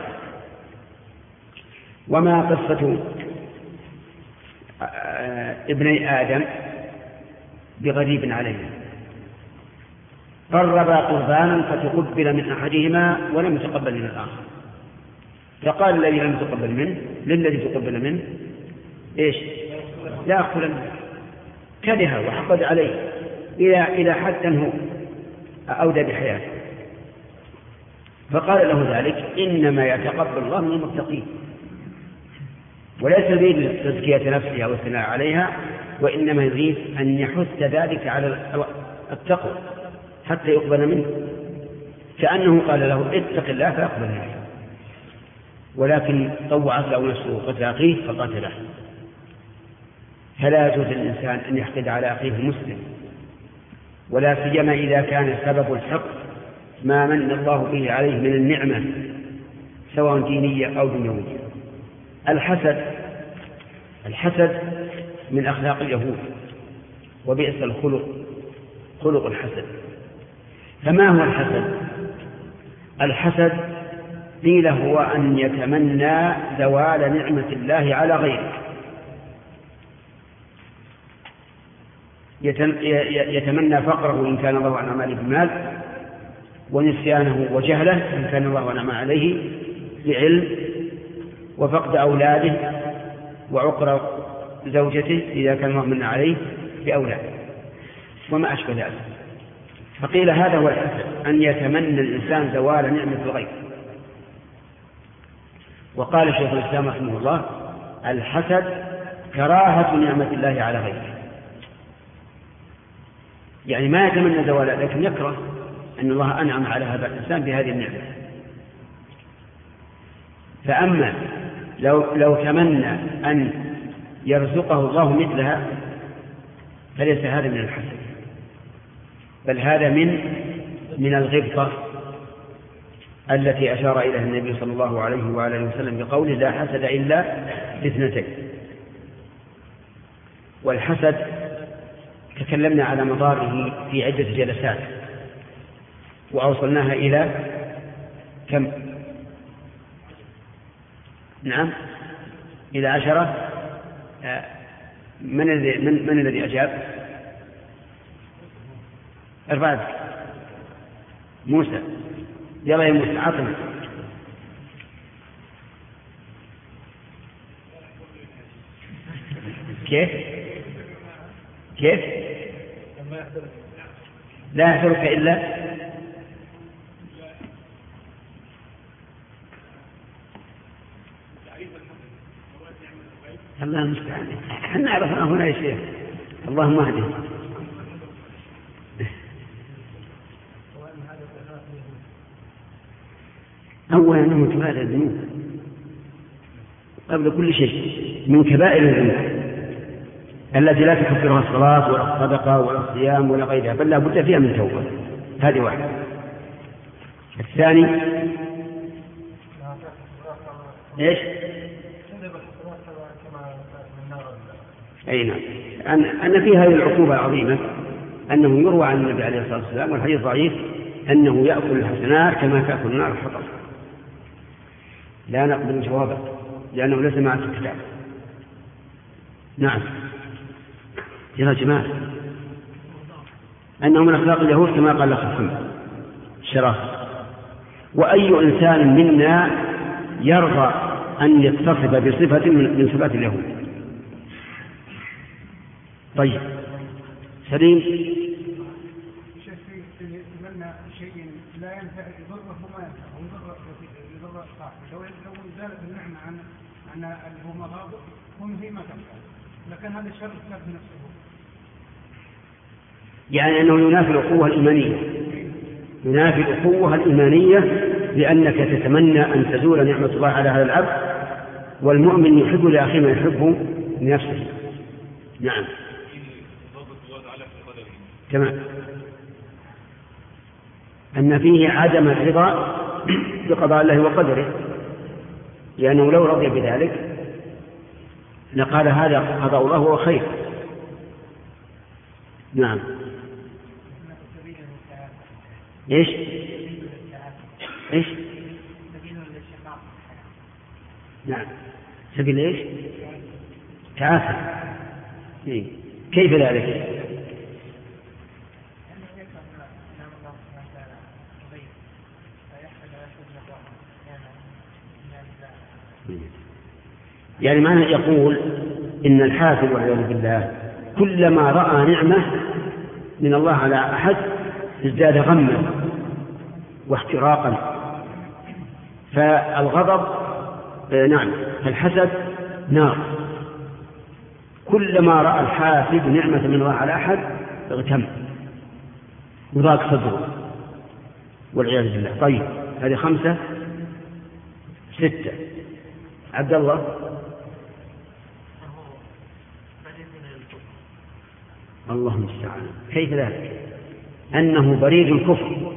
وما قصة ابني آدم بغريب عليه. قربا قربانا فتقبل من أحدهما ولم يتقبل من الآخر. فقال الذي لم يتقبل منه للذي تقبل منه إيش؟ لا أقبل منه كره وحقد عليه إلى إلى حد أنه أودى بحياته. فقال له ذلك إنما يتقبل الله من المتقين. وليس يريد تزكية نفسه أو الثناء عليها وإنما يريد أن يحث ذلك على التقوى حتى يقبل منه. كأنه قال له اتق الله فيقبل منه. ولكن طوعت له نفسه قتل أخيه فقتله فلا يجوز للإنسان أن يحقد على أخيه المسلم ولا سيما إذا كان سبب الحق ما من الله به عليه من النعمة سواء دينية أو دنيوية. الحسد الحسد من أخلاق اليهود وبئس الخلق خلق الحسد. فما هو الحسد؟ الحسد قيل هو أن يتمنى زوال نعمة الله على غيره. يتمنى فقره إن كان الله أنعم عليه بالمال ونسيانه وجهله إن كان الله أنعم عليه بعلم وفقد أولاده وعقر زوجته إذا كان الله من عليه بأولاد وما أشبه ذلك. فقيل هذا هو الحسد أن يتمنى الإنسان زوال نعمة الغير وقال شيخ الإسلام رحمه الله الحسد كراهة نعمة الله على غيره. يعني ما يتمنى زوالها لكن يكره أن الله أنعم على هذا الإنسان بهذه النعمة. فأما لو لو تمنى أن يرزقه الله مثلها فليس هذا من الحسد بل هذا من من الغبطة التي أشار إليها النبي صلى الله عليه وآله وسلم بقوله لا حسد إلا باثنتين. والحسد تكلمنا على مضاره في عدة جلسات وأوصلناها إلى كم؟ نعم؟ إلى عشرة؟ آه، من الذي من, من الذي أجاب؟ أربعة. موسى. يلا يا موسى عطنا. كيف؟ كيف؟ لا يحضرك إلا الله المستعان. إحنا نعرف هنا يا شيخ. اللهم اهده أولا أنه من كبائر الذنوب. قبل كل شيء. من كبائر الذنوب. التي لا تكفرها الصلاة ولا الصدقة ولا الصيام ولا غيرها بل لا بد فيها من توبة. هذه واحدة. الثاني إيش؟ أي نعم. أن أن في هذه العقوبة العظيمة أنه يروى عن النبي عليه الصلاة والسلام والحديث ضعيف أنه يأكل الحسنات كما تأكل النار الحطب. لا نقبل جوابه لأنه ليس معه الكتاب. نعم. يا جماعة أنه من أخلاق اليهود كما قال الأخ محمد الشرف وأي إنسان منا يرضى أن يتصف بصفة من صفات اليهود؟ طيب. سليم. لا ينفع يضره لو لو النعمه عن عن اللي هو هم لكن هذا الشر في نفسه. يعني أنه ينافي الأخوة الإيمانية. ينافي الأخوة الإيمانية لأنك تتمنى أن تزول نعمة الله على هذا العبد والمؤمن يحب لأخيه ما يحبه لنفسه. نعم. تمام أن فيه عدم الرضا بقضاء الله وقدره. لأنه لو رضي بذلك لقال هذا قضاء الله هو خير نعم. إيش؟ إيش؟ نعم. سبيل إيش؟ تعافى. إيه؟ كيف ذلك؟ يعني معنى يقول إن الحافظ والعياذ بالله كلما رأى نعمة من الله على أحد ازداد غما واحتراقا. فالغضب آه، نعم. الحسد نار. كلما رأى الحافظ نعمة من الله على أحد اغتم. وضاق صدره. والعياذ بالله. طيب هذه خمسة. ستة. عبد الله. الله المستعان كيف ذلك؟ أنه بريد الكفر.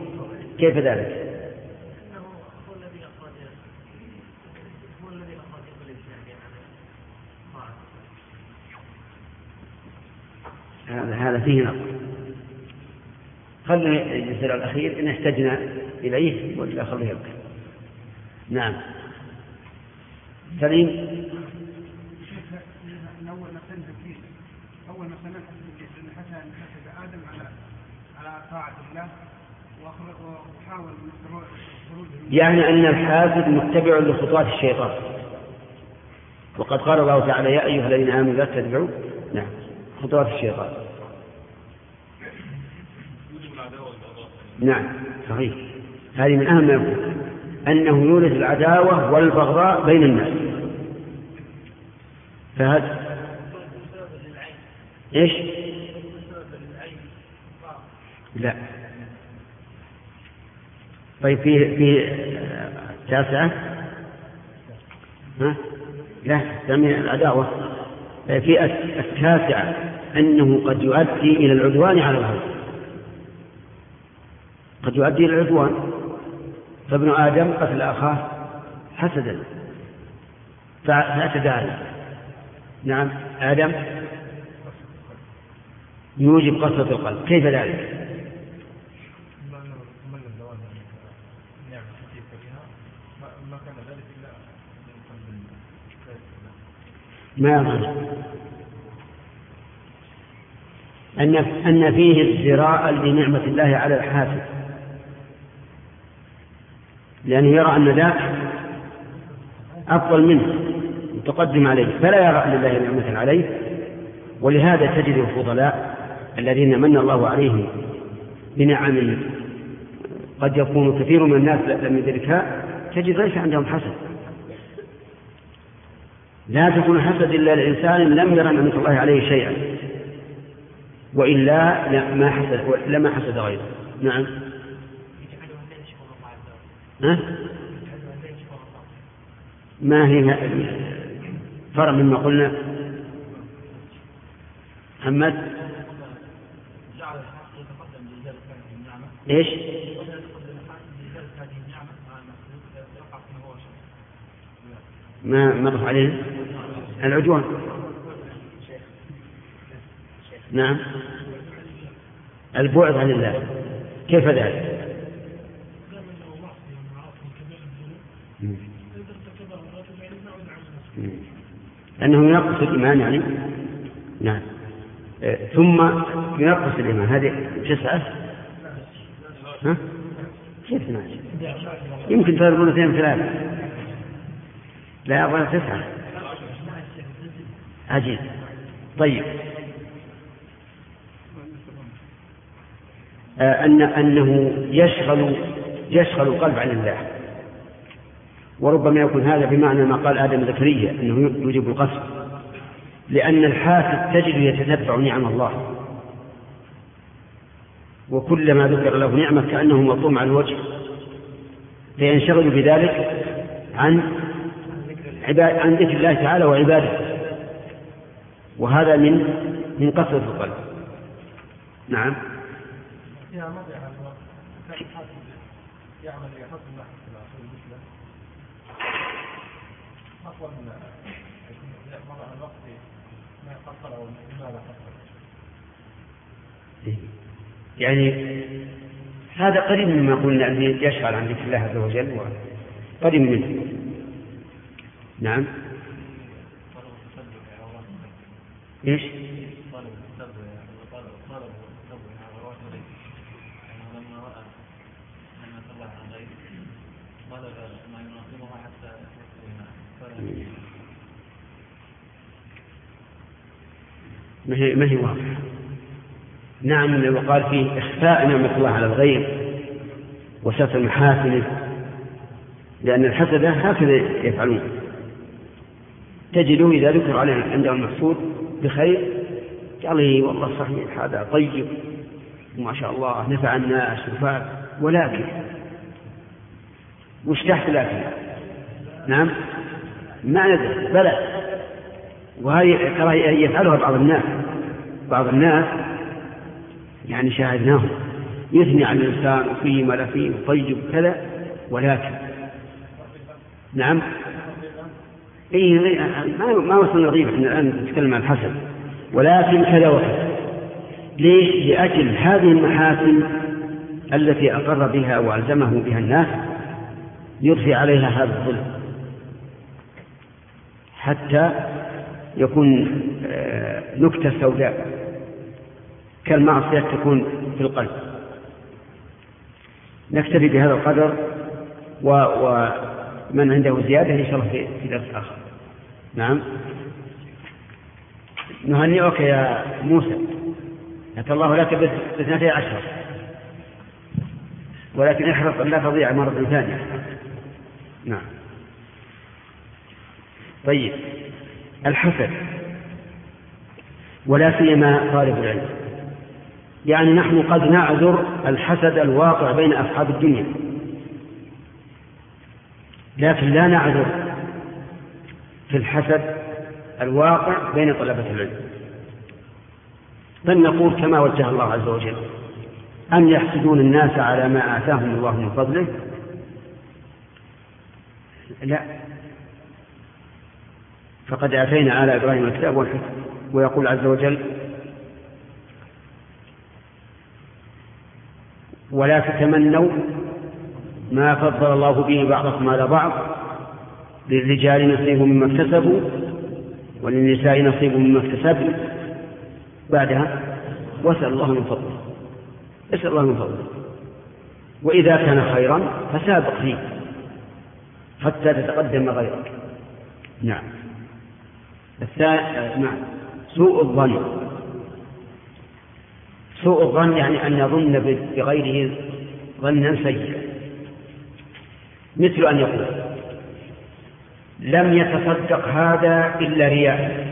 كيف ذلك؟ هذا هذا فيه نظر خلنا الجزء الأخير إن احتجنا إليه ولا خليه يبقى نعم. سليم. أول مثلا أن حسد أن حسد آدم على يعني أن الحاسد متبع لخطوات الشيطان. وقد قال الله تعالى يا أيها الذين آمنوا لا تتبعوا. نعم خطوات الشيطان. نعم صحيح. هذه من أهم ما أنه يورث العداوة والبغضاء بين الناس. فهذا إيش؟ لا. طيب في في تاسعة؟ ها؟ لا سمي العداوة. في التاسعة أنه قد يؤدي إلى العدوان على الغير قد يؤدي إلى العدوان. فابن آدم قتل أخاه حسدا. فاعتدى عليه نعم آدم؟ يوجب قسوة القلب. كيف ذلك؟ ما يظهر أن أن فيه ازدراء لنعمة الله على الحاسد لأنه يرى أن ذاك أفضل منه متقدم عليه. فلا يرى أن نعمة عليه. ولهذا تجد الفضلاء الذين من الله عليهم بنعم قد يكون كثير من الناس لم يدركها تجد ليس عندهم حسد لا تكون حسد إلا الإنسان لم يرى نعمة الله عليه شيئا. وإلا ما حسد لما حسد غيره. نعم. ها؟ ما هي فرع مما قلنا؟ محمد؟ إيش؟ ما مر عليه؟ العدوان. نعم. البعد عن الله. كيف ذلك؟ أنه ينقص الإيمان يعني. نعم. آه، ثم ينقص الإيمان. هذه تسعة؟ ها؟ كيف ثمانية؟ يمكن تضربون اثنين ثلاثة لا أظن تسعة. عجيب. طيب. آه، أن أنه يشغل يشغل القلب عن الله. وربما يكون هذا بمعنى ما قال آدم زكريا أنه يوجب القصد لأن الحاسد تجد يتتبع نعم الله. وكلما ذكر له نعمة كأنه مطوم على الوجه. فينشغل بذلك عن عن ذكر الله تعالى وعبادة. وهذا من من قسوة القلب نعم. يعني هذا قريب مما قلنا أن يشغل عن ذكر الله عز وجل قريب منه. نعم. إيش؟ ما هي ما هي واضحة؟ نعم وقال فيه إخفاء نعمة الله على الغير وستر محاسنه لأن الحسد هكذا يفعلون. تجده إذا ذكر عليه عنده المحسود بخير؟ قال لي والله صحيح هذا طيب. وما شاء الله نفع الناس وفات ولكن وش تحت لكن؟ نعم؟ ما ندري. بلى. وهذه ترى يفعلها بعض الناس. بعض الناس يعني شاهدناهم. يثني على الإنسان وفيه ما فيه وطيب كذا ولكن. نعم؟ اي ما ما وصلنا غيبة إحنا الآن نتكلم عن الحسن ولكن كذا وكذا ليش؟ لأجل هذه المحاسن التي أقر بها وألزمه بها الناس يضفي عليها هذا الظلم. حتى يكون آه، نكتة سوداء. كالمعصية تكون في القلب. نكتفي بهذا القدر و... ومن عنده زيادة إن شاء الله في, في درس آخر. نعم. نهنئك يا موسى. أتى الله لك باثنتي عشر. ولكن احرص أن لا تضيع مرة ثانية. نعم. طيب. الحسد ولا سيما طالب العلم. يعني نحن قد نعذر الحسد الواقع بين أصحاب الدنيا. لكن لا نعذر في الحسد الواقع بين طلبة العلم. بل نقول كما وجه الله عز وجل أم يحسدون الناس على ما آتاهم الله من فضله؟ لا. فقد آتينا آل إبراهيم الكتاب والحكم ويقول عز وجل ولا تتمنوا ما فضل الله به بعضكم على بعض للرجال نصيب مما اكتسبوا وللنساء نصيب مما اكتسبن. بعدها واسأل الله من فضله اسأل الله من فضله. وإذا كان خيرا فسابق فيه حتى تتقدم غيرك. نعم. نعم. سوء الظن. سوء الظن يعني أن يظن بغيره ظنا سيئا. مثل أن يقول لم يتصدق هذا إلا رياء.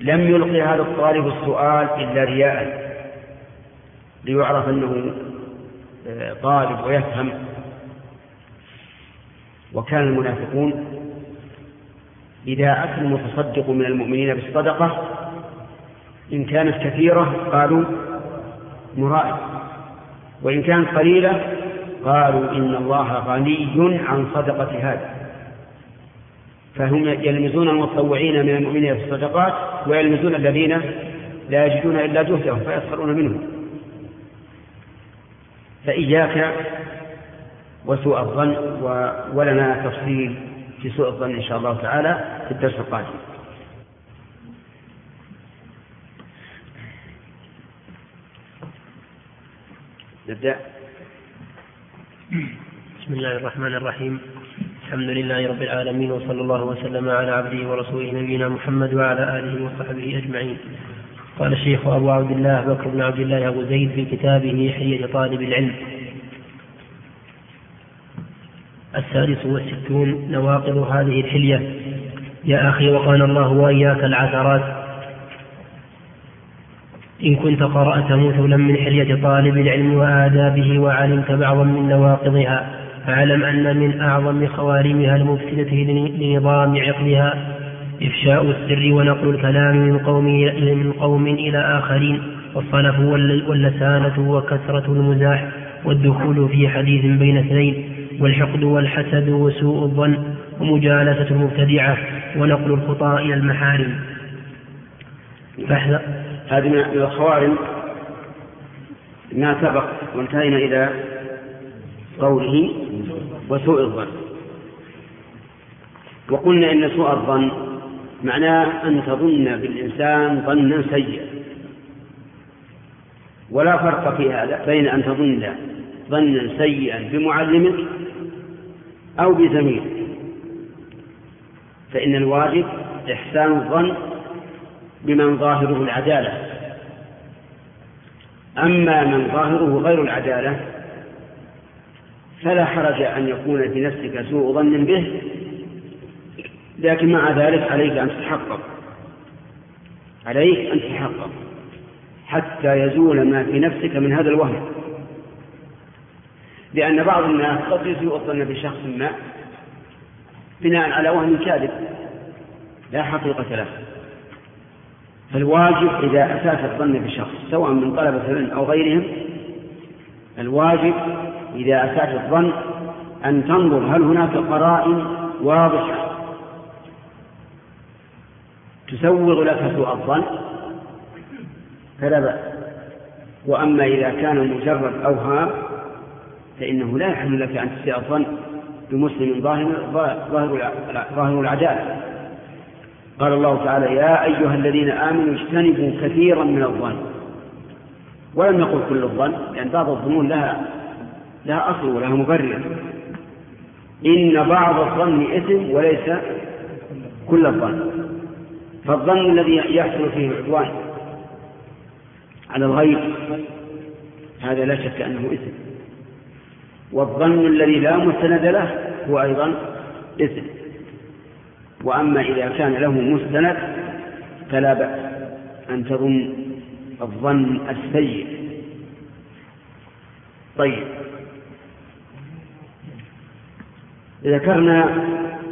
لم يلقي هذا الطالب السؤال إلا رياء. ليعرف أنه آه، طالب ويفهم. وكان المنافقون إذا أتى المتصدق من المؤمنين بالصدقة إن كانت كثيرة قالوا مرائي وإن كانت قليلة قالوا إن الله غني عن صدقة هذا فهم يلمزون المتطوعين من المؤمنين في الصدقات ويلمزون الذين لا يجدون إلا جهدهم فيسخرون منهم. فإياك وسوء الظن ولنا تفصيل في سوء الظن إن شاء الله تعالى في الدرس القادم. نبدأ. بسم الله الرحمن الرحيم. الحمد لله رب العالمين وصلى الله وسلم على عبده ورسوله نبينا محمد وعلى آله وصحبه أجمعين. قال الشيخ أبو عبد الله بكر بن عبد الله أبو زيد في كتابه حية طالب العلم. السادس والستون نواقض هذه الحلية. يا أخي وقال الله وإياك العثرات. إن كنت قرأت مثلا من حلية طالب العلم وآدابه وعلمت بعضا من نواقضها فاعلم أن من أعظم خوارمها المفسدة لنظام عقلها. إفشاء السر ونقل الكلام من قوم من قوم إلى آخرين والصلف واللسانة وكثرة المزاح والدخول في حديث بين اثنين والحقد والحسد وسوء الظن ومجالسة المبتدعة ونقل الخطأ إلى المحارم. هذه من الخوارم ما سبق وانتهينا إلى قوله وسوء الظن. وقلنا إن سوء الظن معناه أن تظن بالإنسان ظنا سيئا. ولا فرق في هذا بين أن تظن ظنا سيئا بمعلمك أو بزميلك فإن الواجب إحسان الظن بمن ظاهره العدالة. أما من ظاهره غير العدالة فلا حرج أن يكون في نفسك سوء ظن به لكن مع ذلك عليك أن تتحقق. عليك أن تتحقق. حتى يزول ما في نفسك من هذا الوهم. لأن بعض الناس قد يسوء الظن بشخص ما بناء على وهم كاذب. لا حقيقة له. فالواجب إذا أساس الظن بشخص سواء من طلبة العلم أو غيرهم الواجب إذا أساس الظن أن تنظر هل هناك قرائن واضحة تسوغ لك سوء الظن؟ فلا بأس. وأما إذا كان مجرد أوهام فإنه لا يحل لك أن تسيء الظن بمسلم ظاهر ظاهر العدالة. قال الله تعالى يا أيها الذين آمنوا اجتنبوا كثيرا من الظن. ولم يقل كل الظن لأن بعض الظنون لها لها أصل ولها مبرر. إن بعض الظن إثم وليس كل الظن. فالظن الذي يحصل فيه العدوان على الغير هذا لا شك أنه إثم. والظن الذي لا مستند له هو أيضا إثم. وأما إذا كان له مستند فلا بأس أن تظن الظن السيء. طيب. ذكرنا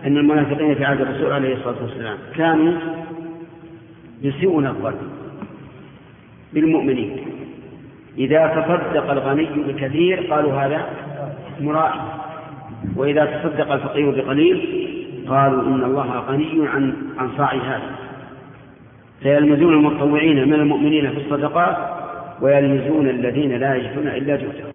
أن المنافقين في عهد الرسول عليه الصلاة والسلام كانوا يسيئون الظن بالمؤمنين. إذا تصدق الغني بكثير قالوا هذا مرائي وإذا تصدق الفقير بقليل قالوا إن الله غني عن عن صاع هذا. فيلمزون المتطوعين من المؤمنين في الصدقات ويلمزون الذين لا يجدون إلا جهدهم.